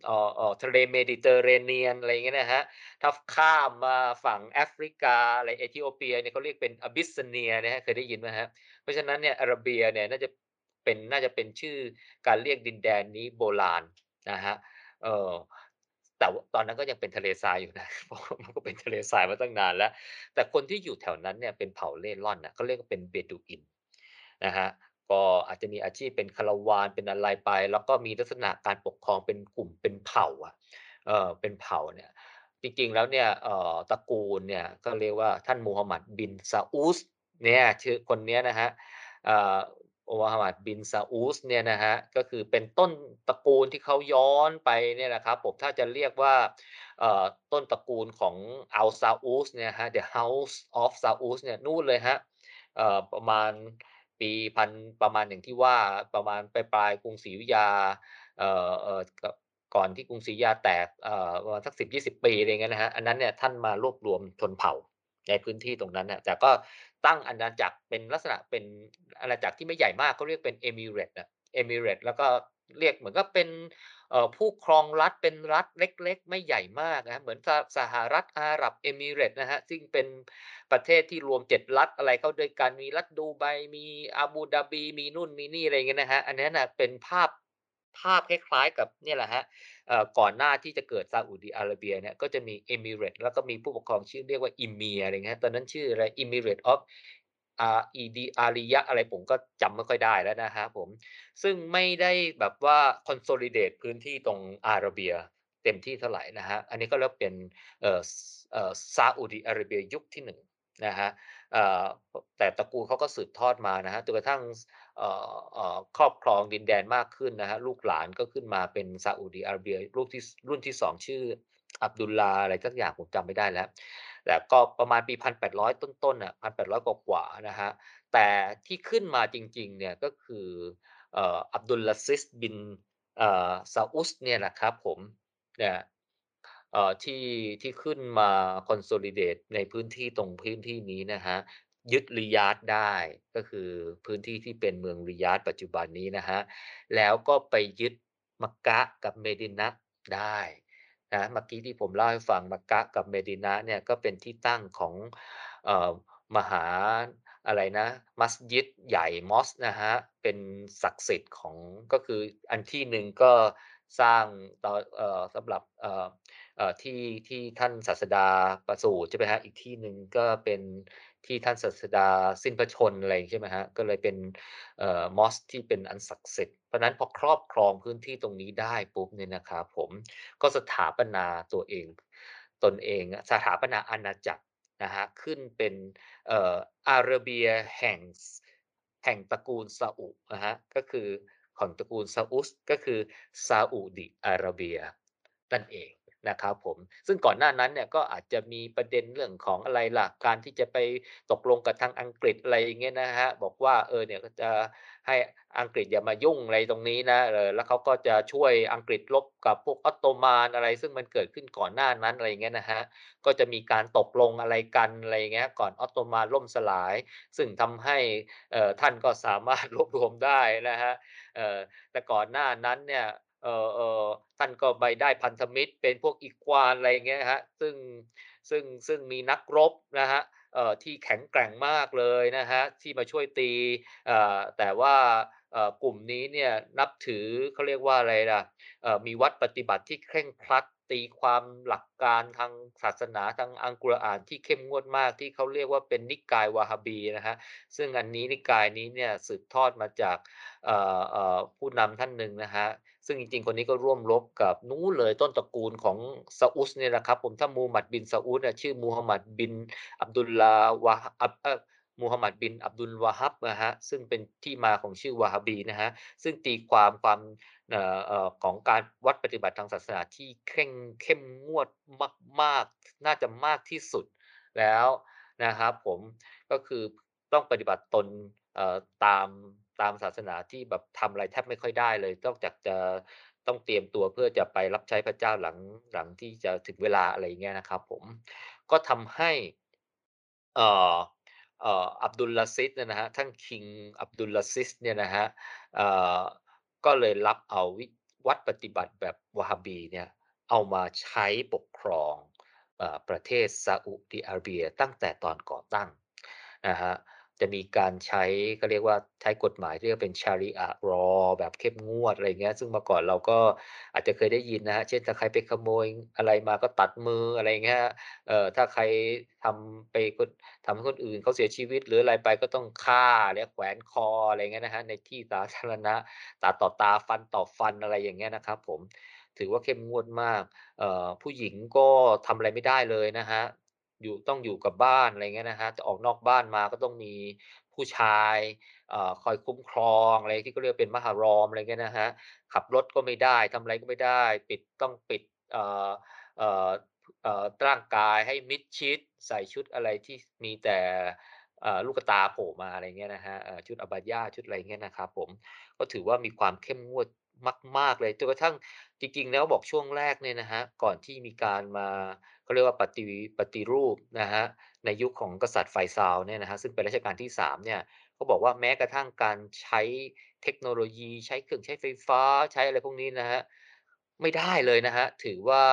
อออ่อทะเลเมดิเตอร์เรเนียนอะไรอย่างเงี้ยนะฮะถ้าข้ามมาฝั่งแอฟริกาอะไรเอธิโอเปียเนี่ยเขาเรียกเป็นอ b ิสเนียนะฮะเคยได้ยินไหมฮะเพราะฉะนั้นเนี่ยอาระเบียเนี่ยน่าจะเป็นน่าจะเป็นชื่อการเรียกดินแดนนี้โบราณนะฮะเออแต่ตอนนั้นก็ยังเป็นทะเลทรายอยู่นะเพราะมันก็เป็นทะเลทรายมาตั้งนานแล้ว แต่คนที่อยู่แถวนั้นเนี่ยเป็นเผ่าเร่ร่อนนะเขาเรียกว่าเป็นเบดูอินนะฮะ ก็อาจจะมีอาชีพเป็นคาราวานเป็นอะไรไป แล้วก็มีลักษณะการปกครองเป็นกลุ่มเป็นเผ่าอะเออเป็นเผ่าเนี่ยจริงๆแล้วเนี่ยเอ่อตระกูลเนี่ยก็เรียกว่าท่านมูฮัมหมัดบินซาอุสเนี่ยชื่อคนเนี้ยนะฮะเอ่อมูฮัมหมัดบินซาอุสเนี่ยนะฮะก็คือเป็นต้นตระกูลที่เขาย้อนไปเนี่ยนะครับผมถ้าจะเรียกว่าเอ่อต้นตระกูลของอัลซาอุสเนี่ยฮะ The House of Saud เนี่ยนู่นเลยฮะเอ่อประมาณ ปีพันประมาณหนึ่งที่ว่าประมาณปลายๆกรุงศรีอยุธยาเอ่อเอ่อก่อนที่กรุงศรีอยุธยาแตกเอ่อประมาณสักสิบยี่สิบปีอะไรเงี้ยนะฮะอันนั้นเนี่ยท่านมารวบรวมชนเผ่าในพื้นที่ตรงนั้นน่ะแต่ก็ตั้งอาณาจักรเป็นลักษณะเป็นอาณาจักรที่ไม่ใหญ่มากเขาเรียกเป็นเอมิเรตนะเอมิเรตแล้วก็ เรียกเหมือนกับเป็นผู้ครองรัฐเป็นรัฐเล็ก ๆ ไม่ใหญ่มากนะเหมือนสหรัฐอาหรับเอมิเรต์นะฮะซึ่งเป็นประเทศที่รวม7รัฐอะไรเข้าด้วยกันมีรัฐดูไบมีอาบูดาบี มีนู่นมีนี่อะไรเงี้ยนะฮะอันนั้นนะเป็นภาพภาพคล้ายๆกับเนี่ยแหละฮะก่อนหน้าที่จะเกิดซาอุดิอาระเบียเนี่ยก็จะมีเอมิเรตแล้วก็มีผู้ปกครองชื่อเรียกว่าอิเมียอะไรเงี้ยตอนนั้นชื่ออะไร Emirate of อ่า อีดีอาริยะอะไรผมก็จำไม่ค่อยได้แล้วนะครับผม ซึ่งไม่ได้แบบว่า consolidate พื้นที่ตรงอาระเบียเต็มที่เท่าไหร่นะฮะ อันนี้ก็เรียกเป็นเอ่อเอ่อซาอุดิอาระเบียยุคที่หนึ่งนะฮะแต่ตระกูลเขาก็สืบทอดมานะฮะจนกระทั่งครอบครองดินแดนมากขึ้นนะฮะลูกหลานก็ขึ้นมาเป็นซาอุดิอาระเบียลูกที่รุ่นที่สองชื่ออับดุลลาอะไรสักอย่างผมจำไม่ได้แล้ว แต่ก็ประมาณปี 1,800 ต้นๆน่ะ1,800 กว่าๆนะฮะ แต่ที่ขึ้นมาจริงๆเนี่ยก็คืออับดุลลาซิสบินอ่อซาอุสเนี่ยแหละครับผมเนี่ยอ่อที่ที่ขึ้นมา consolidate ในพื้นที่ตรงพื้นที่นี้นะฮะยึดริยาดได้ก็คือพื้นที่ที่เป็นเมืองริยาดปัจจุบันนี้นะฮะแล้วก็ไปยึดมักกะกับเมดินะได้ นะเมื่อกี้ที่ผมเล่าให้ฟังมักกะกับเมดินะเนี่ยก็เป็นที่ตั้งของออมหาอะไรนะมัสยิดใหญ่มอสนะฮะเป็นศักดิ์สิทธิ์ของก็คืออันที่หนึ่งก็สร้างตอนเอ่อสำหรับที่ที่ท่านศาสดาประสูติใช่ไหมฮะอีกที่หนึ่งก็เป็น ที่ท่านศาสดาสิ้นพระชนอะไรใช่ไหมฮะก็เลยเป็นเอ่อมอสที่เป็นอันศักดิ์สิทธิ์เพราะนั้นพอครอบครองพื้นที่ตรงนี้ได้ปุ๊บเนี่ยนะครับผมก็สถาปนาตัวเอง ตนเองสถาปนาอาณาจักรนะฮะขึ้นเป็นเอ่ออาระเบียแห่งแห่งตระกูลซาอุนะฮะก็คือของตระกูลซาอุสก็คือซาอุดิอาระเบียนั่นเอง นะครับผมซึ่งก่อนหน้านั้นเนี่ยก็อาจจะมีประเด็นเรื่องของอะไรล่ะการที่จะไปตกลงกับทางอังกฤษอะไรอย่างเงี้ยนะฮะบอกว่าเออเนี่ยก็จะให้อังกฤษอย่ามายุ่งอะไรตรงนี้นะเออแล้วเขาก็จะช่วยอังกฤษรบกับพวกออตโตมันอะไร ซึ่งมันเกิดขึ้นก่อนหน้านั้นอะไรเงี้ยนะฮะก็จะมีการตกลงอะไรกันอะไรเงี้ยก่อนออตโตมันล่มสลาย ซึ่งทำให้เออท่านก็สามารถรวบรวมได้นะฮะเออแต่ก่อนหน้านั้นเนี่ย เอ่อเอ่อท่านก็ไปได้พันธมิตร เป็นพวกอีควานอะไรเงี้ยฮะซึ่งซึ่งซึ่งมีนักรบนะฮะเอ่อที่แข็งแกร่งมากเลยนะฮะที่มาช่วยตีเอ่อแต่ว่าเอ่อกลุ่มนี้เนี่ยนับถือเขาเรียกว่าอะไรล่ะเอ่อมีวัดปฏิบัติที่เคร่งครัดตีความหลักการทางศาสนาทางอัลกุรอานที่เข้มงวดมากที่เขาเรียกว่าเป็นนิกายวาฮาบีนะฮะซึ่งอันนี้นิกายนี้เนี่ยสืบทอดมาจากผู้นำท่านหนึ่งนะฮะ ซึ่งจริงๆ คนนี้ก็ร่วมรบกับนู้นเลยต้นตระกูลของซาอุสเนี่ยแหละครับ ผมถ้ามูฮัมหมัดบินซาอุดเนี่ยชื่อมูฮัมหมัดบิน อับดุลลาวะอับมูฮัมหมัดบินอับดุลวาฮับนะฮะซึ่งเป็นที่มาของชื่อวาฮาบีนะฮะซึ่งตีความความออของการวัดปฏิบัติทางศาสนาที่เคร่งเข้มงวดมากๆ น่าจะมากที่สุดแล้วนะครับผมก็คือต้องปฏิบัติตนตาม ตามศาสนาที่แบบทำอะไรแทบไม่ค่อยได้เลยนอกจากจะต้องเตรียมตัวเพื่อจะไปรับใช้พระเจ้าหลังหลังที่จะถึงเวลาอะไรเงี้ยนะครับผมก็ทำให้เอ่อเอ่ออับดุลลาซิดเนี่ยนะฮะท่านคิงอับดุลลาซิสเนี่ยนะฮะเอ่อก็เลยรับเอาว,วัดปฏิบัติแบบวะฮบีเนี่ยเอามาใช้ปกครองอประเทศซาอุดิอาระเบียตั้งแต่ตอนก่อตั้งนะฮะ จะมีการใช้ก็เรียกว่าใช้กฎหมายที่เรียกเป็นชาริอะรอ แบบเข้มงวดอะไรเงี้ย ซึ่งมื่อก่อนเราก็อาจจะเคยได้ยินนะฮะเช่นถ้าใครไปขโมยอะไรมาก็ตัดมืออะไรเงี้ยเอ่อถ้าใครทำไปทำให้คนอื่นเขาเสียชีวิต หรืออะไรไปก็ต้องฆ่าและแขวนคออะไรเงี้ยนะฮะในที่สาธารณะตาต่อตาฟันต่อฟันอะไรอย่างเงี้ยนะครับ ผมถือว่าเข้มงวดมากเอ่อผู้หญิงก็ทำอะไรไม่ได้เลยนะฮะ อยู่ต้องอยู่กับบ้านอะไรเงี้ยนะฮะจะออกนอกบ้านมาก็ต้องมีผู้ชายอคอยคุ้มครองอะไรที่เขาเรียกเป็นมหารอมอะไรเงี้ยนะฮะขับรถก็ไม่ได้ทำอะไรก็ไม่ได้ ปิดต้องปิดร่างกายให้มิดชิด ใส่ชุดอะไรที่มีแต่ลูกตาโผล่มาอะไรเงี้ยนะฮะชุดอบายาชุดอะไรเงี้ยนะครับผมก็ถือว่ามีความเข้มงวด มาก ๆ เลยจนกระทั่งจริง ๆ แล้วบอกช่วงแรกเนี่ยนะฮะก่อนที่มีการมาเขาเรียกว่าปฏิปฏิรูปนะฮะในยุคของกษัตริย์ไฟซาลเนี่ยนะฮะซึ่งเป็นรัชกาลที่3เนี่ยเขาบอกว่าแม้กระทั่งการใช้เทคโนโลยีใช้เครื่องใช้ไฟฟ้าใช้อะไรพวกนี้นะฮะไม่ได้เลยนะฮะถือว่า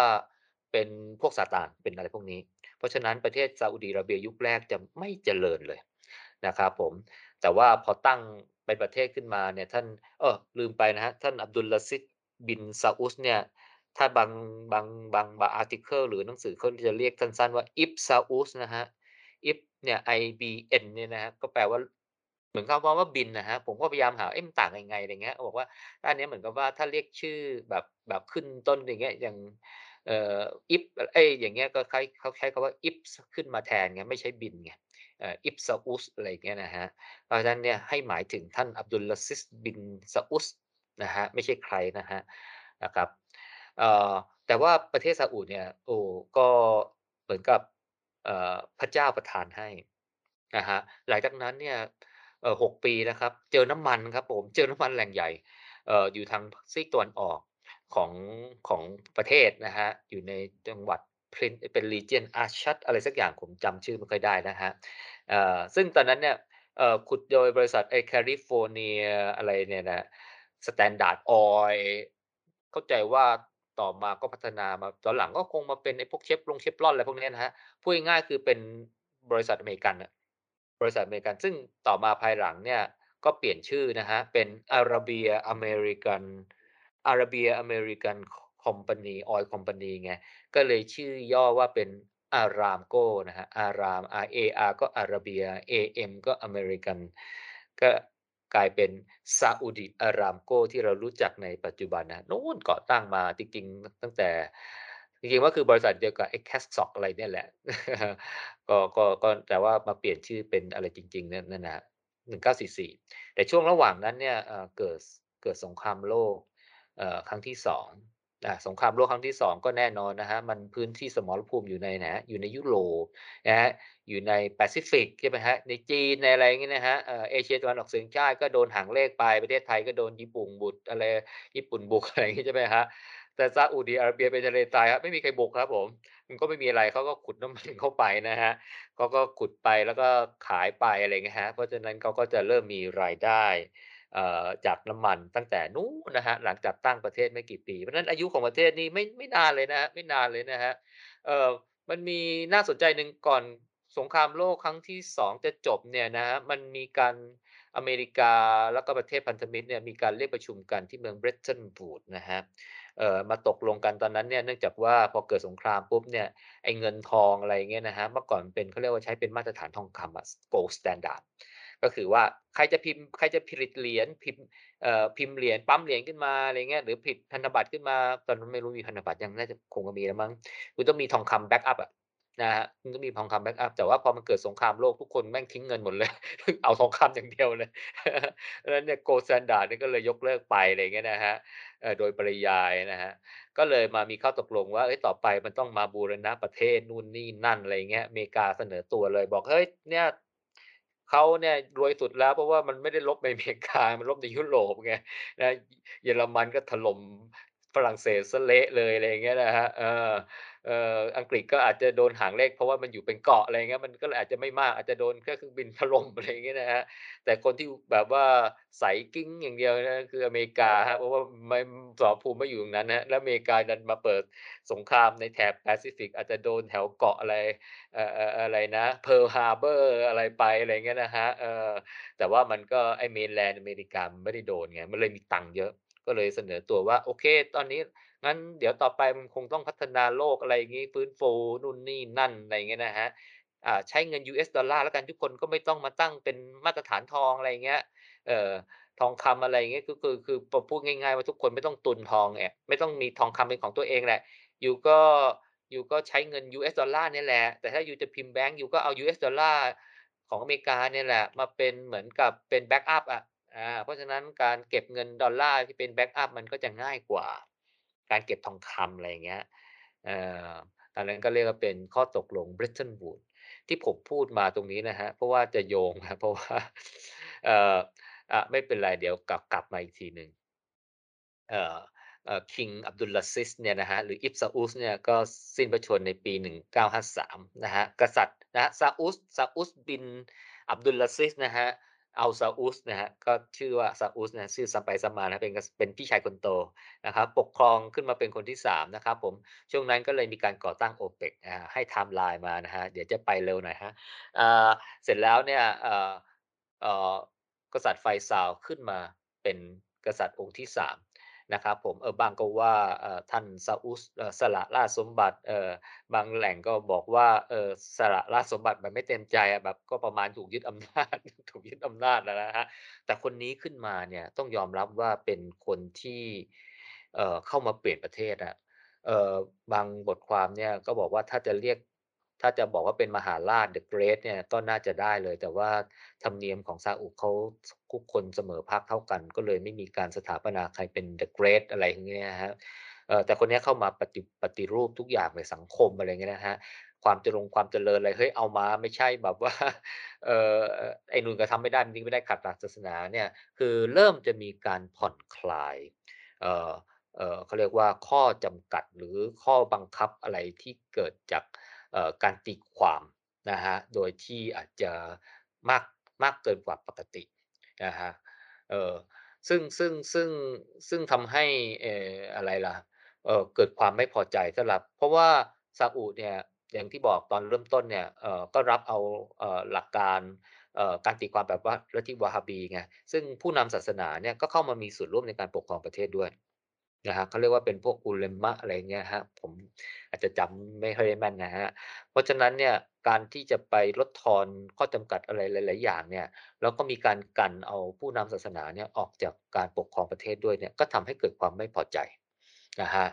เป็นพวกซาตานเป็นอะไรพวกนี้ เพราะฉะนั้นประเทศซาอุดิอาระเบียยุคแรกจะไม่เจริญเลยนะครับผมแต่ว่าพอตั้ง เป็นประเทศขึ้นมาเนี่ยท่านเออลืมไปนะฮะท่านอับดุลลาซิดบินซาอุสเนี่ยถ้าบางบางบางบางอาร์ติเคิลหรือหนังสือเขาจะเรียกสั้นๆว่าอิบซาอุสนะฮะอิบเนี่ย I B N เนี่ยนะฮะก็แปลว่าเหมือนคำว่าบินนะฮะผมก็พยายามหาเอ๊ะมันต่างยังไงอะไรเงี้ยบอกว่าอันนี้เหมือนกับว่าถ้าเรียกชื่อแบบแบบขึ้นต้นอย่างเงี้ยอย่างเอ่ออิบเอ้ยอย่างเงี้ยก็คล้เขาใช้คำว่าอิบขึ้นมาแทนไงไม่ใช่บินไง อิบซาอุสอะไรอย่างเงี้ยนะฮะเพราะฉะนั้นเนี่ยให้หมายถึงท่านอับดุลลาซิสบินซาอุสนะฮะไม่ใช่ใครนะฮะนะครับแต่ว่าประเทศซาอุดเนี่ยโอ้ก็เหมือนกับพระเจ้าประทานให้นะฮะหลังจากนั้นเนี่ยหกปีนะครับ เจอน้ำมันครับผมเจอน้ำมันแหล่งใหญ่อยู่ทางซีกตะวันออกของของประเทศนะฮะอยู่ในจังหวัด พรินเป็น region อาชัดอะไรสักอย่างผมจำชื่อไม่ค่อยได้นะฮะซึ่งตอนนั้นเนี่ยขุดโดยบริษัทไอแคลิฟอร์เนียอะไรเนี่ยนะสแตนดาร์ดออยล์เข้าใจว่าต่อมาก็พัฒนามาตอนหลังก็คงมาเป็นไอ้พวกเชฟรอนเชฟรอนอะไรพวกนี้นะฮะพูดง่ายๆคือเป็นบริษัทอเมริกันน่ะบริษัทอเมริกัน ซึ่งต่อมาภายหลังเนี่ยก็เปลี่ยนชื่อนะฮะเป็นอาราเบียอเมริกันอาราเบียอเมริกัน company oil company ไง ก็เลยชื่อย่อว่าเป็นอารามโกนะฮะ อาราม R A R ก็อาราเบีย A M ก็อเมริกัน ก็กลายเป็นซาอุดิอารามโกที่เรารู้จักในปัจจุบันนะนู่นก่อตั้งมาจริงๆ ตั้งแต่จริงๆก็คือบริษัทเดียวกับไอ้แคสซ็อกอะไรเนี่ยแหละ ก็ก็ก็แต่ว่ามาเปลี่ยนชื่อเป็นอะไรจริงๆนั่นนะหนึ่งเก้าสี่สี่แต่ช่วงระหว่างนั้นเนี่ยเกิดเกิดสงครามโลกครั้งที่สอง สงครามโลกครั้งที่สองก็แน่นอนนะฮะมันพื้นที่สมรภูมิอยู่ในไหนะอยู่ในยุโรปนะฮะอยู่ในแปซิฟิกใช่ไหมฮะในจีนในอะไรอย่างเงี้ยนะฮะเอเชียตะวันออกเฉียงใต้ก็โดนหางเลขไปประเทศไทยก็โดนญี่ปุ่นบุกอะไรญี่ปุ่นบุกอะไรอย่างงี้ยใช่ไหมฮะแต่ซาอุดิอาระเบียเป็นทะเลทรายครับไม่มีใครบุกครับผมมันก็ไม่มีอะไรเขาก็ขุดน้ำมันเข้าไปนะฮะเขาก็ขุดไปแล้วก็ขายไปอะไรเงี้ยฮะเพราะฉะนั้นเขาก็จะเริ่มมีรายได้ จากน้ำมันตั้งแต่นู้นนะฮะหลังจากตั้งประเทศไม่กี่ปีเพราะฉะนั้นอายุของประเทศนี้ไม่ไม่นานเลยนะฮะไม่นานเลยนะฮะเออมันมีน่าสนใจหนึ่งก่อนสงครามโลกครั้งที่สองจะจบเนี่ยนะฮะมันมีการอเมริกาแล้วก็ประเทศพันธมิตรเนี่ยมีการเรียกประชุมกันที่เมืองเบรตันบูดนะฮะเอ่อมาตกลงกันตอนนั้นเนี่ยเนื่องจากว่าพอเกิดสงครามปุ๊บเนี่ยไอ้เงินทองอะไรเงี้ยนะฮะเมื่อก่อนเป็นเขาเรียกว่าใช้เป็นมาตรฐานทองคำอะ gold standard ก็คือว่าใครจะพิมพ์ใครจะผลิตเหรียญพิมพ์เอ่อพิมพ์เหรียญปั๊มเหรียญขึ้นมาอะไรเงี้ยหรือผลิตพันธบัตรขึ้นมาตอนนั้นไม่รู้มีพันธบัตรยังน่าจะคงจะมีแล้วมั้งคุณต้องมีทองคำแบ็กอัพอะนะครับมันก็มีทองคำแบ็กอัปแต่ว่าพอมันเกิดสงครามโลกทุกคนแม่งทิ้งเงินหมดเลย เอาทองคำอย่างเดียวเลยดังนั้นเนี่ย Gold Standard เนี่ยก็เลยยกเลิกไปอะไรเงี้ยนะครับเอ่อโดยปริยายนะครับก็เลยมามีข้อตกลงว่าเฮ้ยต่อไปมันต้องมาบูรณะประเทศนู่นนี่นั่นอะไรเงี้ยอเมริกาเสนอตัวเลยบอกเฮ้ยเนี่ย เขาเนี่ยรวยสุดแล้วเพราะว่ามันไม่ได้ลบในอเมริกา มันลบในยุโรปไงนะเยอรมันก็ถล่ม ฝรั่งเศสเสียเละเลยอะไรอย่างเงี้ยนะครับเออเอ่ออังกฤษก็อาจจะโดนหางเลขเพราะว่ามันอยู่เป็นเกาะอะไรเงี้ยมันก็อาจจะไม่มากอาจจะโดนแค่เครื่องบินถล่มอะไรเงี้ยนะครับแต่คนที่แบบว่าใสกิ๊งอย่างเดียวนะคืออเมริกาครับเพราะว่าไม่สมรภูมิไม่อยู่ตรงนั้นนะแล้วอเมริกาดันมาเปิดสงครามในแถบแปซิฟิก อาจจะโดนแถวเกาะอะไรเอ่ออะไรนะ Pearl Harbor อร์อะไรไปอะไรเงี้ยนะครับเออแต่ว่ามันก็ไอ้ mainland อเมริกาไม่ได้โดนไงมันเลยมีตังค์เยอะ ก็เลยเสนอตัวว่าโอเค ตอนนี้งั้นเดี๋ยวต่อไปมันคงต้องพัฒนาโลกอะไรอย่างงี้ฟื้นฟูนู่นนี่นั่นอะไรอย่างเงี้ยนะครับอ่าใช้เงิน US ดอลลาร์แล้วกันทุกคนก็ไม่ต้องมาตั้งเป็นมาตรฐานทองอะไรอย่างเงี้ยเอ่อทองคำอะไรอย่างเงี้ยก็คือคือพอพูดง่ายๆว่าทุกคนไม่ต้องตุนทองเนี่ยไม่ต้องมีทองคำเป็นของตัวเองแหละ you ก็ you ก็ใช้เงิน US ดอลลาร์นี่แหละ แต่ถ้า you จะพิมพ์แบงก์ you ก็เอา US ดอลลาร์ของอเมริกาเนี่ยแหละมาเป็นเหมือนกับเป็นแบ็กอัปอะ อาเพราะฉะนั้นการเก็บเงินดอลลาร์ที่เป็นแบ็กอัปมันก็จะง่ายกว่า การเก็บทองคำอะไรเงี้ยเอ่ออันนั้นก็เรียกว่าเป็นข้อตกลง Bretton Woods ที่ผมพูดมาตรงนี้นะครับเพราะว่าจะโยงครับเพราะว่าเอ่ออะไม่เป็นไรเดี๋ยวกลับกลับมาอีกทีหนึ่งเอ่อเอ่อ King Abdulaziz เนี่ยนะครับหรือ Ibn Saud เนี่ยก็สิ้นพระชนม์ในปี 1953 นะครับกษัตริย์นะครับซาอุดซาอุดบินอับดุลอาซิซนะครั บ อัลซาอุดนะฮะก็ชื่อว่าซาอุดนะชื่อซ้ำไปซ้ำมานะเป็นเป็นพี่ชายคนโตนะครับปกครองขึ้นมาเป็นคนที่3นะครับผมช่วงนั้นก็เลยมีการก่อตั้งโอเปกให้ไทม์ไลน์มานะฮะเดี๋ยวจะไปเร็วหน่อยฮะเสร็จแล้วเนี่ยกษัตริย์ไฟซาลขึ้นมาเป็นกษัตริย์องค์ที่3 นะครับผมเออบางก็ว่าท่านซาอุดเอ่อสละราชสมบัติเออบางแหล่งก็บอกว่าเออสละราชสมบัติแบบไม่เต็มใจอะแบบก็ประมาณถูกยึดอำนาจถูกยึดอำนาจอะนะครับแต่คนนี้ขึ้นมาเนี่ยต้องยอมรับว่าเป็นคนที่เออเข้ามาเปลี่ยนประเทศอะเออบางบทความเนี่ยก็บอกว่าถ้าจะเรียก ถ้าจะบอกว่าเป็นมหาราช The Great เนี่ยก็น่าจะได้เลย แต่ว่าธรรมเนียมของซาอุเขาทุกคนเสมอภาคเท่ากัน ก็เลยไม่มีการสถาปนาใครเป็น The Great อะไรอย่างเงี้ยนะครับแต่คนนี้เข้ามาปฏิปฏิรูปทุกอย่างในสังคมอะไรเงี้ยนะครับความเจริญความเจริญอะไรเฮ้ยเอามาไม่ใช่แบบว่าเออไอ้นู่นก็ทำไม่ได้นี่ไม่ได้ขัดหลักศาสนาเนี่ยคือเริ่มจะมีการผ่อนคลายเออเออเขาเรียกว่าข้อจำกัดหรือข้อบังคับอะไรที่เกิดจาก การตีความนะครับโดยที่อาจจะมากมากเกินกว่าปกตินะครับเออซึ่งซึ่งซึ่งซึ่งทำให้เอออะไรล่ะเออเกิดความไม่พอใจสำหรับ เพราะว่าซาอุดเนี่ยอย่างที่บอกตอนเริ่มต้นเนี่ยเออก็รับเอาเออหลักการเอ่อการตีความแบบว่าลัทธิวะฮาบีไงซึ่งผู้นำศาสนาเนี่ยก็เข้ามามีส่วนร่วมในการปกครองประเทศด้วย นะฮะเขาเรียกว่าเป็นพวกอุเลมะอะไรเงี้ยฮะผมอาจจะจำไม่ค่อยได้แม่นนะฮะเพราะฉะนั้นเนี่ยการที่จะไปลดทอนข้อจำกัดอะไรหลาย ๆ อย่างเนี่ยแล้วก็มีการกันเอาผู้นำศาสนาเนี่ยออกจากการปกครองประเทศด้วยเนี่ยก็ทำให้เกิดความไม่พอใจนะฮะ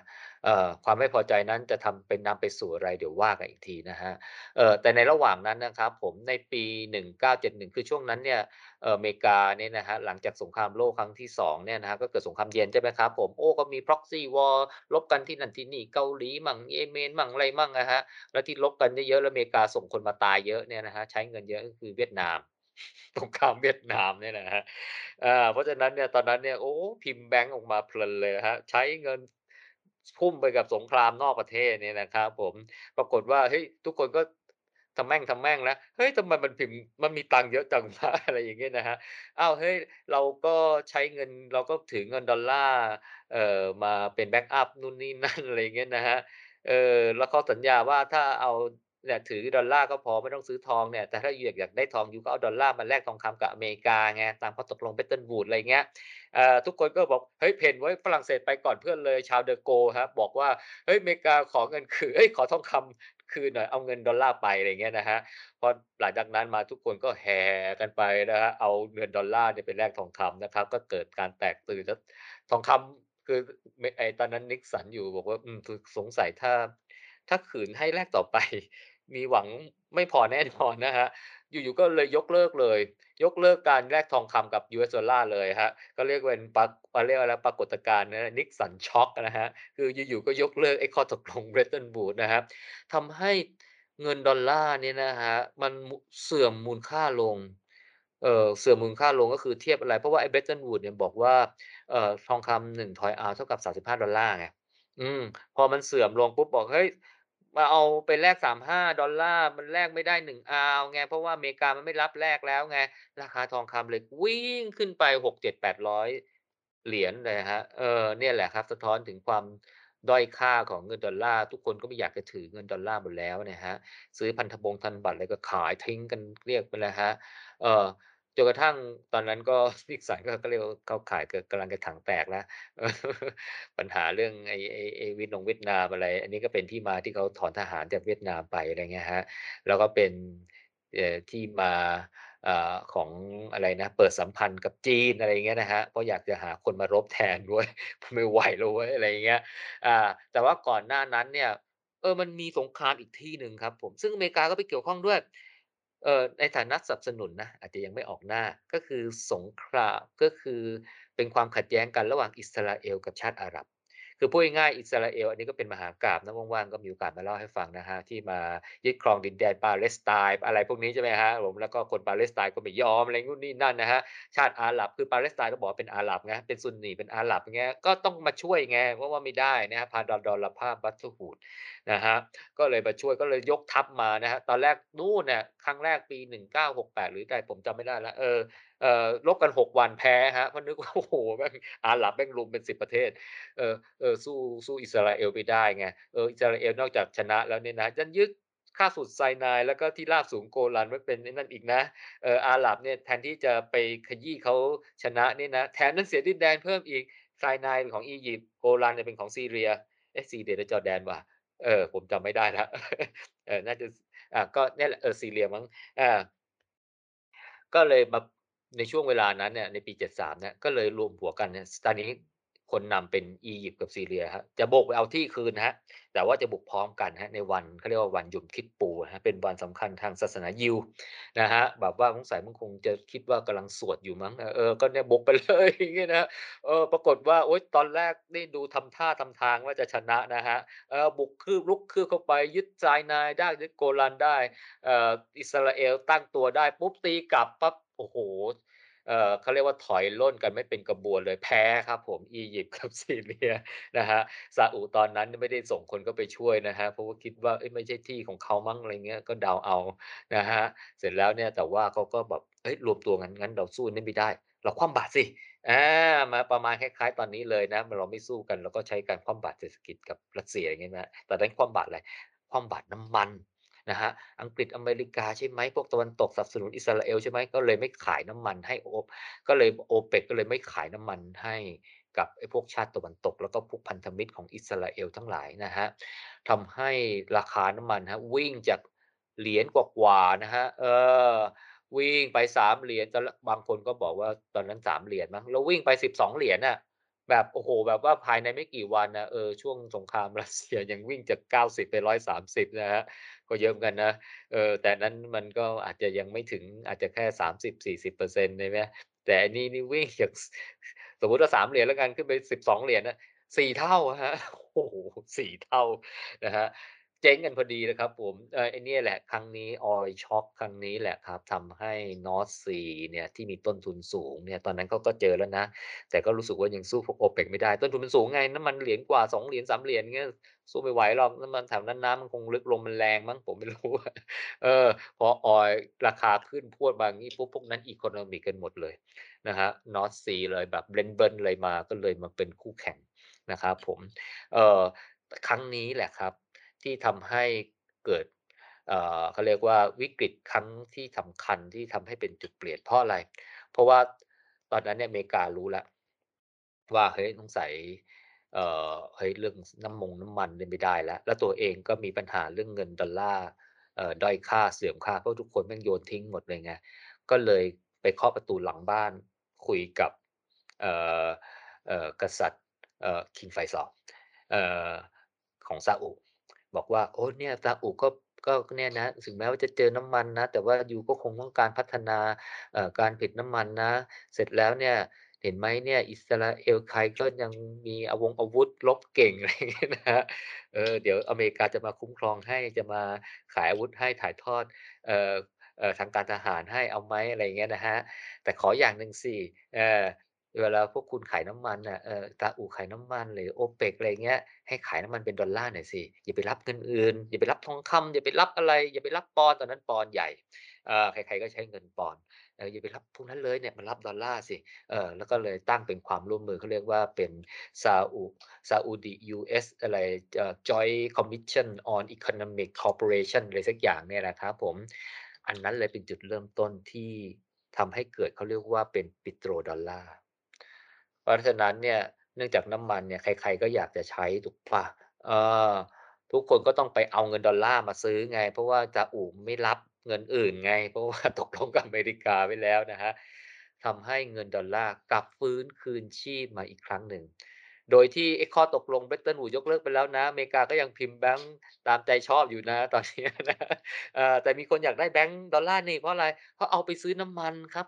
ความไม่พอใจนั้นจะทำเป็นนำไปสู่อะไรเดี๋ยวว่ากันอีกทีนะฮะแต่ในระหว่างนั้นนะครับผมในปี 1971 คือช่วงนั้นเนี่ยอเมริกาเนี่ยนะฮะหลังจากสงครามโลกครั้งที่2เนี่ยนะฮะก็เกิดสงครามเย็นใช่ไหมครับผมโอ้ก็มี proxy war รบกันที่นั่นที่นี่เกาหลีมั่งเยเมนมั่งอะไรมั่งอะฮะแล้วที่รบกันเยอะๆแล้วอเมริกาส่งคนมาตายเยอะเนี่ยนะฮะใช้เงินเยอะก็คือเวียดนามสงครามเวียดนามเนี่ยนะฮะเพราะฉะนั้นเนี่ยตอนนั้นเนี่ยโอ้พิมพ์แบงก์ออกมาเพลินเลยฮะใช้เงิน พุ่มไปกับสงครามนอกประเทศเนี่ยนะครับผมปรากฏว่าเฮ้ยทุกคนก็ทำแม่งทำแม่งแล้วเฮ้ยทำไมมันพิมพ์มันมีตังค์เยอะจังวะอะไรอย่างเงี้ยนะฮะอ้าวเฮ้ยเราก็ใช้เงินเราก็ถือเงินดอลลาร์เอ่อมาเป็น backup นู่นนี่นั่นอะไรอย่างเงี้ยนะฮะเออแล้วเขาสัญญาว่าถ้าเอา เนี่ยถือดอลลาร์ก็พอไม่ต้องซื้อทองเนี่ยแต่ถ้า you อยากอยากได้ทอง you ก็เอาดอลลาร์มาแลกทองคำกับอเมริกาไงตามข้อตกลง Bretton Woods อะไรเงี้ยทุกคนก็บอกเฮ้ยเพนไว้ฝรั่งเศสไปก่อนเพื่อนเลยชาร์ลเดอโกลครับบอกว่าเฮ้ยอเมริกาขอเงินคืนเฮ้ยขอทองคำคืนหน่อยเอาเงินดอลลาร์ไปอะไรเงี้ยนะฮะพอหลังจากนั้นมาทุกคนก็แห่กันไปนะฮะเอาเงินดอลลาร์เนี่ยไปแลกทองคำนะครับ ก็เกิดการแตกตื่นแล้วทองคำคือไอตอนนั้นนิกสันอยู่บอกว่าอืมสงสัยถ้าถ้าขืนให้แลกต่อไป มีหวังไม่พอแน่นอนนะครับอยู่ๆก็เลยยกเลิกเลย ยกเลิกการแลกทองคำกับ US ดอลลาร์เลยครับก็เรียกเป็นปรักเขาเรียกว่าอะไรปรากฏการณ์นะ Nixon Shock นะครับคืออยู่ๆก็ยกเลิกไอ้ข้อตกลง Bretton Woods นะครับทำให้เงินดอลลาร์เนี่ยนะครับมันเสื่อมมูลค่าลงเอ่อเสื่อมมูลค่าลงก็คือเทียบอะไร เพราะว่าไอ้ Bretton Woods เนี่ยบอกว่าเอ่อทองคำ1 troy ounce เท่ากับ35ดอลลาร์ไงอืมพอมันเสื่อมลงปุ๊บบอกเฮ้ย มาเอาไปแลก35ดอลลาร์มันแลกไม่ได้1อาวไงเพราะว่าอเมริกามันไม่รับแลกแล้วไง ราคาทองคำเลยวิ่งขึ้นไป600-700-800เหรียญเลยครับเออเนี่ยแหละครับสะท้อนถึงความด้อยค่าของเงินดอลลาร์ทุกคนก็ไม่อยากจะถือเงินดอลลาร์หมดแล้วนะครับซื้อพันธบงพันบัตรอะไรก็ขายทิ้งกันเกลี้ยงไปแล้วครับเออ จนกระทั่งตอนนั้นก็ Nixon ก็ก็เรียกเข้าขายกำลังจะถังแตกแล้วปัญหาเรื่องไอ้ไอ้ไอ้วียดนงเวียดนามอะไร อันนี้ก็เป็นที่มาที่เขาถอนทหารจากเวียดนามไปอะไรเงี้ยครับแล้วก็เป็นที่มาอของอะไรนะ เปิดสัมพันธ์กับจีนอะไรเงี้ยนะครับเพราะอยากจะหาคนมารบแทนด้วยไม่ไหวแล้วเว้ยอะไรเงี้ยอ่าแต่ว่าก่อนหน้านั้นเนี่ยเออมันมีสงครามอีกที่หนึ่งครับผมซึ่งอเมริกาก็ไปเกี่ยวข้องด้วย เอ่อในฐานะสนับสนุนนะอาจจะยังไม่ออกหน้าก็คือสงครามก็คือเป็นความขัดแย้งกันระหว่างอิสราเอลกับชาติอาหรับ คือพูดง่ายอิสราเอลอันนี้ก็เป็นมหากราพย์นะว่างๆก็มีโอกาสมาเล่าให้ฟังนะครับที่มายึดครองดินแดนปาเลสไตน์อะไรพวกนี้ใช่ไหมครับผมแล้วก็คนปาเลสไตน์ก็ไม่ยอมอะไรนู่นนี่นั่นนะครับชาติอาหรับคือปาเลสไตน์ต้องบอกว่าเป็นอาหรับไงเป็นซุนนีเป็นอาหรับอย่างก็ต้องมาช่วยไงเพราะว่าไม่ได้นะครับ Pardon Lapa Brotherhood นะครับก็เลยมาช่วยก็เลยยกทัพมานะครับตอนแรกนู่นน่ะครั้งแรกปี 1968 หรือไรผมจำไม่ได้ล้วเออ เอ่อรบกัน6วันแพ้ครับเพราะนึกว่าโอ้โฮแม่งอาหรับแม่งรุมเป็น10ประเทศเออเออสู้สู้อิสราเอลไม่ได้ไงเอออิสราเอลนอกจากชนะแล้วเนี่ยนะยังยึดค่าศึกไซนายแล้วก็ที่ราบสูงโกลันไว้เป็นนั่นอีกนะเอออาหรับเนี่ยแทนที่จะไปขยี้เขาชนะเนี่ยนะแถมยังเสียดินแดนเพิ่มอีกไซนายเป็นของอียิปต์โกลันเนี่ยเป็นของซีเรียเอซีเรียหรือจอร์แดนวะเออผมจำไม่ได้แล้วเออน่าจะอ่าก็เนี่ยแหละเออซีเรียมั้งอาก็เลยมา ในช่วงเวลานั้นเนี่ยในปี 73เนี่ยก็เลยรวมหัวกันเนี่ยตอนนี้คนนำเป็นอียิปต์กับซีเรียครับจะบุกไปเอาที่คืนครับแต่ว่าจะบุกพร้อมกันครับในวันเขาเรียกว่าวันยมคิปปูร์ครับเป็นวันสำคัญทางศาสนายิวนะครับแบบว่าสงสัยมันคงจะคิดว่ากำลังสวดอยู่มั้งเออก็เนี่ยบุกไปเลยอย่างเงี้ยนะเออปรากฏว่าโอ๊ยตอนแรกนี่ดูทำท่าทำทางว่าจะชนะนะครับเออบุกคืบรุกคืบเข้าไปยึดไซนายได้ยึดโกลันได้เอออิสราเอลตั้งตัวได้ปุ๊บตีกลับปั๊บ โอ้โฮเอ่อเขาเรียกว่าถอยร่นกันไม่เป็นกระบวนเลยแพ้ครับผมอียิปต์กับซีเรียนะครับซาอุตอนนั้นไม่ได้ส่งคนเข้าไปช่วยนะครับเพราะว่าคิดว่าเอ๊ะไม่ใช่ที่ของเขามั้งอะไรเงี้ยก็เดาเอานะครับเสร็จแล้วเนี่ยแต่ว่าเขาก็แบบเฮ้ยรวมตัวกันงั้นเราสู้นี่ไม่ได้ เราคว่ำบาตรสิอ่ามาประมาณคล้ายๆ ตอนนี้เลยนะเราไม่สู้กันเราก็ใช้การคว่ำบาตรเศรษฐกิจกับรัสเซียอย่างงี้ไหมครับตอนนั้นคว่ำบาตรอะไรคว่ำบาตรน้ำมัน นะครับอังกฤษอเมริกาใช่ไหมพวกตะวันตกสนับสนุนอิสราเอลใช่ไหมก็เลยไม่ขายน้ำมันให้โอก็เลย OPEC ก็เลยไม่ขายน้ำมันให้กับไอ้พวกชาติตะวันตก แล้วก็พวกพันธมิตรของอิสราเอลทั้งหลายนะครับทำให้ราคาน้ำมันครับวิ่งจากเหรียญกว่าๆนะครับเออวิ่งไป3เหรียญตอนบางคนก็บอกว่าตอนนั้น3เหรียญมั้งแล้ววิ่งไป12เหรียญน่ะแบบโอ้โฮแบบว่าภายในไม่กี่วันนะเออช่วงสงครามรัสเซียยังวิ่งจาก90ไป130นะครับนะฮะ ก็เยอะเหมือนกันนะเออแต่นั้นมันก็อาจจะยังไม่ถึงอาจจะแค่สามสิบสี่สิบเปอร์เซ็นต์ใช่ไหมแต่อันนี้นี่วิ่งจากสมมุติว่าสามเหรียญแล้วกันขึ้นไปสิบสองเหรียญนะสี่เท่าฮะโอ้โหสี่เท่านะฮะ เจ๊งกันพอดีเลยครับผมเออไอเนี่ยแหละครั้งนี้ Oil Shock ครั้งนี้แหละครับทำให้ Nord Stream เนี่ยที่มีต้นทุนสูงเนี่ยตอนนั้นเขาก็เจอแล้วนะ แต่ก็รู้สึกว่ายังสู้พวก OPEC ไม่ได้ ต้นทุนมันสูงไงน้ำมันเหรียญกว่า2เหรียญ3เหรียญเงี้ยสู้ไม่ไหวหรอกน้ำมันแถวนั้นน้ำมันคงลึกลมมันแรงมั้งผมไม่รู้เออพอ Oil ราคาขึ้นพวดมางนี้ปุ๊บพวกนั้น Economic กันหมดเลยนะครับ Nord Stream เลยแบบเบิ้ลๆเลยมาก็เลยมาเป็นคู่แข่งนะครับผมเออครั้งนี้แหละครับ ที่ทำให้เกิดเขาเรียกว่าวิกฤตครั้งที่สำคัญที่ทำให้เป็นจุดเปลี่ยนเพราะอะไร เพราะว่าตอนนั้นเนี่ยอเมริการู้แล้วว่าเฮ้ยสงสัยเอ่อเฮ้ยเรื่องน้ำมงน้ำมันเนี่ยไม่ได้แล้ว แล้วตัวเองก็มีปัญหาเรื่องเงินดอลลาร์เอ่อด้อยค่าเสื่อมค่าเพราะทุกคนแม่งโยนทิ้งหมดเลยไงก็เลยไปเคาะประตูหลังบ้านคุยกับเอ่อเอ่อกษัตริย์เอ่อ King Faisal เอ่อของซาอุ บอกว่า โอ้เนี่ยซาอุก็ก็เนี่ยนะถึงแม้ว่าจะเจอน้ำมันนะ แต่ว่ายูก็คงต้องการพัฒนาการผลิตน้ำมันนะ เสร็จแล้วเนี่ยเห็นไหมเนี่ย อิสราเอลใครก็ยังมีอาวงอาวุธรบเก่งอะไรเงี้ยนะฮะเออเดี๋ยวอเมริกาจะมาคุ้มครองให้จะมาขายอาวุธให้ถ่ายทอดเอ่อเออทางการทหารให้เอาไหมอะไรเงี้ยนะฮะแต่ขออย่างหนึ่งสิเออ เวลาพวกคุณขายน้ำมันน่ะเออซาอุขายน้ำมันหรือ OPEC อะไรเงี้ยให้ขายน้ำมันเป็นดอลลาร์หน่อยสิอย่าไปรับเงินอื่น อย่าไปรับทองคำอย่าไปรับอะไรอย่าไปรับปอนตอนนั้นปอนใหญ่เอ่อใครๆก็ใช้เงินปอนเอออย่าไปรับพวกนั้นเลยเนี่ยมารับดอลลาร์สิเออแล้วก็เลยตั้งเป็นความร่วมมือเขาเรียกว่าเป็นซาอุซาอุดี US อะไรเอ่อ Joint Commission on Economic Cooperation อะไรสักอย่างเนี่ยนะครับผมอันนั้นเลยเป็นจุดเริ่มต้นที่ทำให้เกิดเขาเรียกว่าเป็นปิโตรดอลลาร์ เพราะฉะนั้นเนี่ยเนื่องจากน้ำมันเนี่ยใคร ๆ ก็อยากจะใช้ถูกปล่าเออทุกคนก็ต้องไปเอาเงินดอลลาร์มาซื้อไง เพราะว่าซาอุไม่รับเงินอื่นไง เพราะว่าตกลงกับอเมริกาไว้แล้วนะฮะทำให้เงินดอลลาร์กลับฟื้นคืนชีพมาอีกครั้งหนึ่ง โดยที่ไอ้ข้อตกลง Bretton Woods ยกเลิกไปแล้วนะอเมริกาก็ยังพิมพ์แบงก์ตามใจชอบอยู่นะตอนนี้นะอ่อแต่มีคนอยากได้แบงก์ดอลลาร์นี่เพราะอะไร เพราะเอาไปซื้อน้ำมันครับ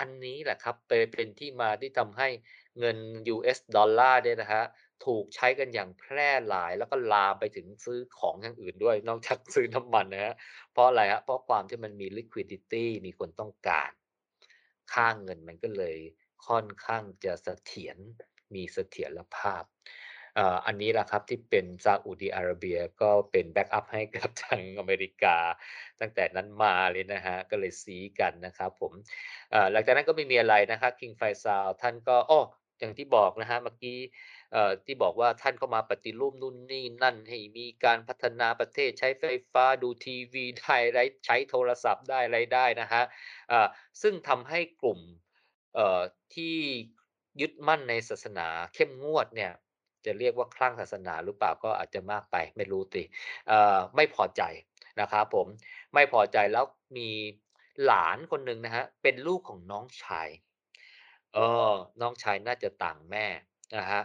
อันนี้แหละครับเป็นที่มาที่ทำให้เงิน US ดอลลาร์เนี่ยนะฮะถูกใช้กันอย่างแพร่หลายแล้วก็ลามไปถึงซื้อของอย่างอื่นด้วย นอกจากซื้อน้ำมันนะฮะเพราะอะไรฮะเพราะความที่มันมี liquidity มีคนต้องการ ค่าเงินมันก็เลยค่อนข้างจะเสถียรมีเสถียรภาพ อ่ออันนี้แหละครับที่เป็นซาอุดีอาระเบียก็เป็น backup ให้กับทางอเมริกา ตั้งแต่นั้นมาเลยนะฮะก็เลยซี้กันนะครับผมอ่อหลังจากนั้นก็ไม่มีอะไรนะครับคิงไฟซาลท่านก็อ้ออย่างที่บอกนะฮะเมื่อกี้อ่อที่บอกว่าท่านเข้ามาปฏิรูปนู่นนี่นั่นให้มีการพัฒนาประเทศใช้ไฟฟ้าดูทีวีได้ไรใช้โทรศัพท์ได้ไรได้นะฮะอ่าซึ่งทำให้กลุ่มอ่อที่ยึดมั่นในศาสนาเข้มงวดเนี่ย จะเรียกว่าคลั่งศาสนาหรือเปล่าก็อาจจะมากไปไม่รู้สิไม่พอใจนะครับผมไม่พอใจแล้วมีหลานคนหนึ่งนะฮะเป็นลูกของน้องชายเออน้องชายน่าจะต่างแม่นะฮะ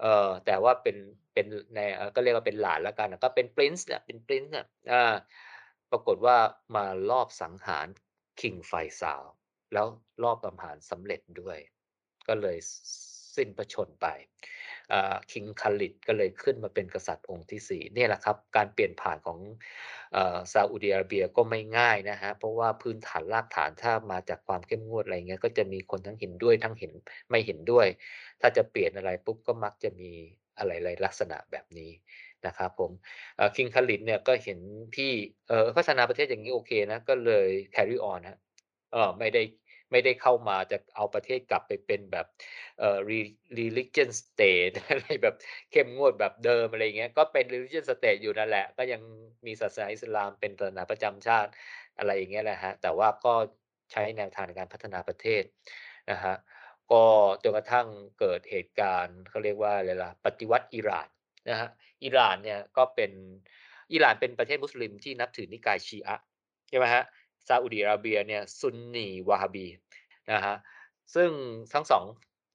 เออแต่ว่าเป็นเป็นในก็เรียกว่าเป็นหลานแล้วกันนะก็เป็น Prince เนี่ยเป็น Prince เนี่ยปรากฏว่ามารอบสังหาร King Faisal แล้วรอบสังหารสำเร็จด้วย ก็เลยสิ้นพระชนไป อ่า King Khalid ก็เลยขึ้นมาเป็นกษัตริย์องค์ที่สี่เนี่ยแหละครับ การเปลี่ยนผ่านของซาอุดิอาระเบียก็ไม่ง่ายนะครับเพราะว่าพื้นฐานรากฐานถ้ามาจากความเข้มงวดอะไรเงี้ยก็จะมีคนทั้งเห็นด้วยทั้งเห็นไม่เห็นด้วย ถ้าจะเปลี่ยนอะไรปุ๊บก็มักจะมีอะไรๆลักษณะแบบนี้นะครับผมเอ่อ King Khalid เนี่ยก็เห็นพี่พัฒนาประเทศอย่างงี้โอเคนะก็เลย carry on ครับเอ่อไม่ได้ ไม่ได้เข้ามาจะเอาประเทศกลับไปเป็นแบบเอ่อ religion state อะไรแบบเข้มงวดแบบเดิมอะไรเงี้ยก็เป็น religion state อยู่นั่นแหละ ก็ยังมีศาสนาอิสลามเป็นศาสนาประจำชาติอะไรอย่างเงี้ยแหละครับแต่ว่าก็ใช้แนวทางในการพัฒนาประเทศนะครับก็จนกระทั่งเกิดเหตุการณ์เขาเรียกว่าอะไรล่ะปฏิวัติอิหร่านนะฮะอิหร่านเนี่ยก็เป็นอิหร่านเป็นประเทศมุสลิมที่นับถือนิกายชีอะใช่ไหมครับ ซาอุดิอาระเบียเนี่ยซุนนีวะฮาบีนะฮะซึ่งทั้งสอง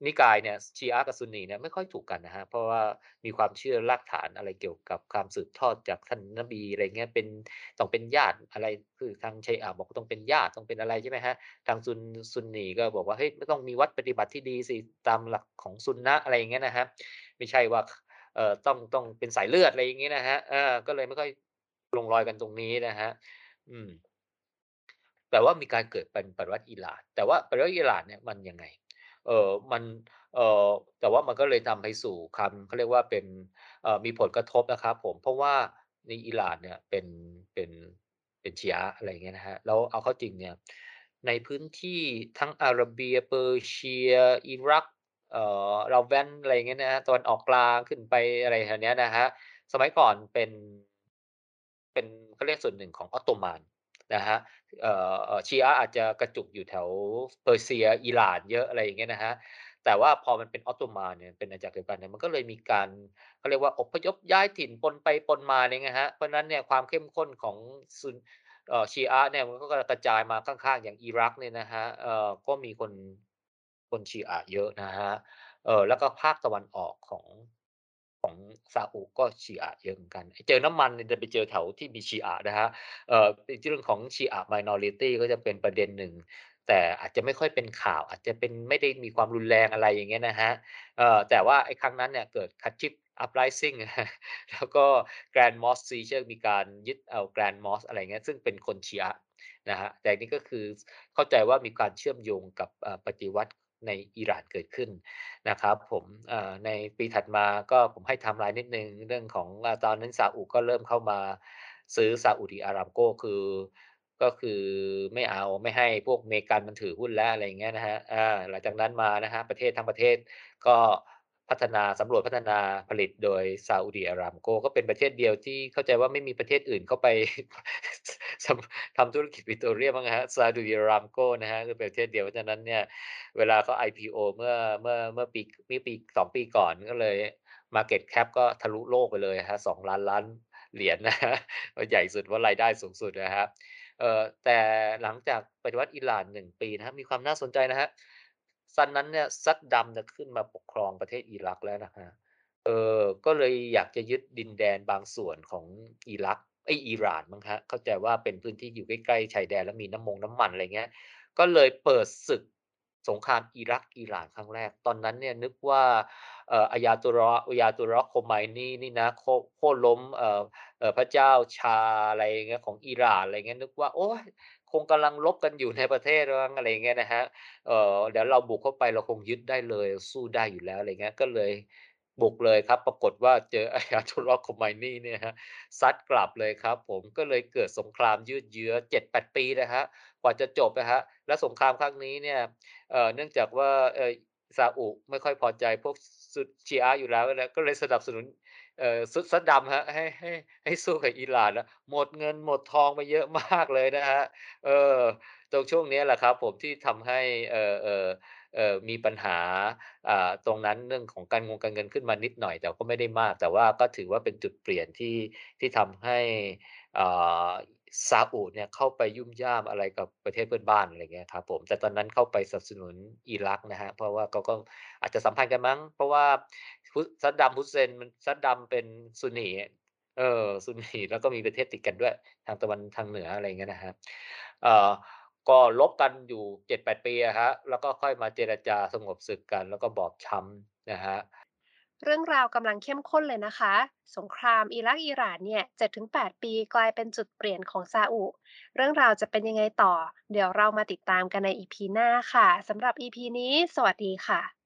นิกายเนี่ยชีอะห์กับซุนนีเนี่ยไม่ค่อยถูกกันนะฮะเพราะว่ามีความเชื่อรากฐานอะไรเกี่ยวกับความสืบทอดจากท่านนบีอะไรเงี้ยเป็นต้องเป็นญาติอะไรคือทางชีอะห์บอกว่าต้องเป็นญาติต้องเป็นอะไรใช่ไหมฮะทางซุนซุนนีก็บอกว่าเฮ้ยไม่ต้องมีวัดปฏิบัติที่ดีสิตามหลักของซุนนะอะไรอย่างเงี้ยนะฮะไม่ใช่ว่าเอ่อต้องต้องเป็นสายเลือดอะไรอย่างงี้ยนะฮะเออก็เลยไม่ค่อยลงรอยกันตรงนี้นะฮะอืม แต่ว่ามีการเกิดเป็นปฏิวัติอิหร่าน แต่ว่าปฏิวัติอิหร่านเนี่ยมันยังไง เออมันเออแต่ว่ามันก็เลยนำไปสู่คำเขาเรียกว่าเป็นเอ่อมีผลกระทบนะครับผม เพราะว่าในอิหร่านเนี่ยเป็นเป็นเป็นเชีอะห์อะไรอย่างเงี้ยนะฮะ แล้วเอาเข้าจริงเนี่ยในพื้นที่ทั้งอาระเบียเปอร์เซีย อิรักเอ่อเราแวนอะไรเงี้ยนะฮะตะวันออกกลางขึ้นไปอะไรแถวเนี้ยนะฮะ สมัยก่อนเป็น เป็นเขาเรียกส่วนหนึ่งของออตโตมัน นะฮะชีอะอาจจะกระจุกอยู่แถวเปอร์เซียอิหร่านเยอะอะไรอย่างเงี้ยนะฮะแต่ว่าพอมันเป็นออตโตมันเนี่ยเป็นอาณาจักรเดียวกันเนี่ยมันก็เลยมีการเขาเรียกว่าอพยพย้ายถิ่นปนไปปนมาเนี่ยไงครับเพราะนั้นเนี่ยความเข้มข้นของซุนชีอะเนี่ยมันก็กระจายมาข้างๆ อย่างอิรักเนี่ยนะครับเอ่อก็มีคนคนชีอะเยอะนะครับเออแล้วก็ภาคตะวันออกของ ของซาอุก็ชีอะเยอะเหมือนกันเจอน้ำมันจะไปเจอแถวที่มีชีอะนะครับเอ่อเรื่องของชีอะห์ minority ก็จะเป็นประเด็นหนึ่ง แต่อาจจะไม่ค่อยเป็นข่าว อาจจะเป็นไม่ได้มีความรุนแรงอะไรอย่างเงี้ยนะครับเอ่อแต่ว่าไอ้ครั้งนั้นเนี่ยเกิด Qatif Uprising แล้วก็ Grand Mosque Seizure มีการยึดเอา Grand Mosque อะไรเงี้ยซึ่งเป็นคนชีอะนะครับแต่นี่ก็คือเข้าใจว่ามีการเชื่อมโยงกับปฏิวัติ ในอิหร่านเกิดขึ้นนะครับผมในปีถัดมาก็ผมให้ไทม์ไลน์นิดหนึ่งเรื่องของตอนนั้นซาอุฯ ก็เริ่มเข้ามาซื้อซาอุดีอารามโกคือก็คือไม่เอาไม่ให้พวกเมกันมันถือหุ้นแล้วอะไรอย่างเงี้ยนะฮะหลังจากนั้นมานะฮะประเทศทั้งประเทศก็ พัฒนาสำรวจพัฒนาผลิตโดยซาอุดิอารามโก ก็เป็นประเทศเดียวที่เข้าใจว่าไม่มีประเทศอื่นเข้าไปทำธุรกิจปิโตรเลียมบ้างนะครับซาอุดิอารามโกนะครับคือประเทศเดียวเพราะฉะนั้นเนี่ยเวลาเขา IPO เมื่อเมื่อเมื่อปีเมื่อปี2ปีก่อนก็เลย Market Cap ก็ทะลุโลกไปเลยครับ2ล้านล้านเหรียญนะครับก็ใหญ่สุดเพรารายได้สูงสุดนะครับเอ่อแต่หลังจากปฏิวัติอิหร่าน1ปีนะครับมีความน่าสนใจนะครั ซันนั้นเนี่ยซัดดำเนี่ยขึ้นมาปกครองประเทศอิรักแล้วนะฮะเออก็เลยอยากจะยึดดินแดนบางส่วนของอิรักไออิหร่านมั้งครับเข้าใจว่าเป็นพื้นที่อยู่ใกล้ๆชายแดนแล้วมีน้ำมงน้ำมันอะไรเงี้ยก็เลยเปิดศึก สงครามอิรักอิหร่านครั้งแรก ตอนนั้นเนี่ยนึกว่าอายาตุรออายาตุรอโคไมนี่นี่นะโค่นล้มพระเจ้าชาอะไรเงี้ยของอิหร่านอะไรเงี้ยนึกว่าโอ้ยคงกำลังลบกันอยู่ในประเทศอะไรเงี้ยนะฮะเออเดี๋ยวเราบุกเข้าไปเราคงยึดได้เลยสู้ได้อยู่แล้วอะไรเงี้ยก็เลย บุกเลยครับ ปรากฏว่าเจอไอายาตุลลอฮ์โคไมนี่เนี่ยครับซัดกลับเลยครับ ผมก็เลยเกิดสงครามยืดเยื้อ7-8ปีนะครับกว่าจะจบนะฮะและสงครามครั้งนี้เนี่ยเอ่อเนื่องจากว่าเออซาอุไม่ค่อยพอใจพวกซุชีอะห์อยู่แล้วนะก็เลยสนับสนุนเอ่อซุซัดดัมครับให้ให้ให้สู้กับอิหร่านนะหมดเงินหมดทองไปเยอะมากเลยนะครับเออตรงช่วงนี้แหละครับ ผมที่ทำให้เออเออ มีปัญหาตรงนั้นเรื่องของการงงการเงินขึ้นมานิดหน่อย แต่ก็ไม่ได้มาก แต่ว่าก็ถือว่าเป็นจุดเปลี่ยนที่ที่ทำให้อาซาอุเนี่ยเข้าไปยุ่มย่ามอะไรกับประเทศเพื่อนบ้านอะไรเงี้ยครับผมแต่ตอนนั้นเข้าไปสนับสนุนอิรักนะครับเพราะว่าเขาก็อาจจะสัมพันธ์กันมั้ง เพราะว่าซัดดัมฮุสเซนมันซัดดัมเป็นซุนนีเออซุนนีแล้วก็มีประเทศติดกันด้วย ทางตะวันทางเหนืออะไรเงี้ยนะครับเออ ก็ลบกันอยู่7-8ปีอะครับแล้วก็ค่อยมาเจรจาสงบศึกกัน แล้วก็บอบช้ำนะฮะเรื่องราวกำลังเข้มข้นเลยนะคะ สงครามอิรักอิหร่านเนี่ย7-8 ปีกลายเป็นจุดเปลี่ยนของซาอุ เรื่องราวจะเป็นยังไงต่อ เดี๋ยวเรามาติดตามกันใน EP หน้าค่ะสำหรับ EP นี้ สวัสดีค่ะ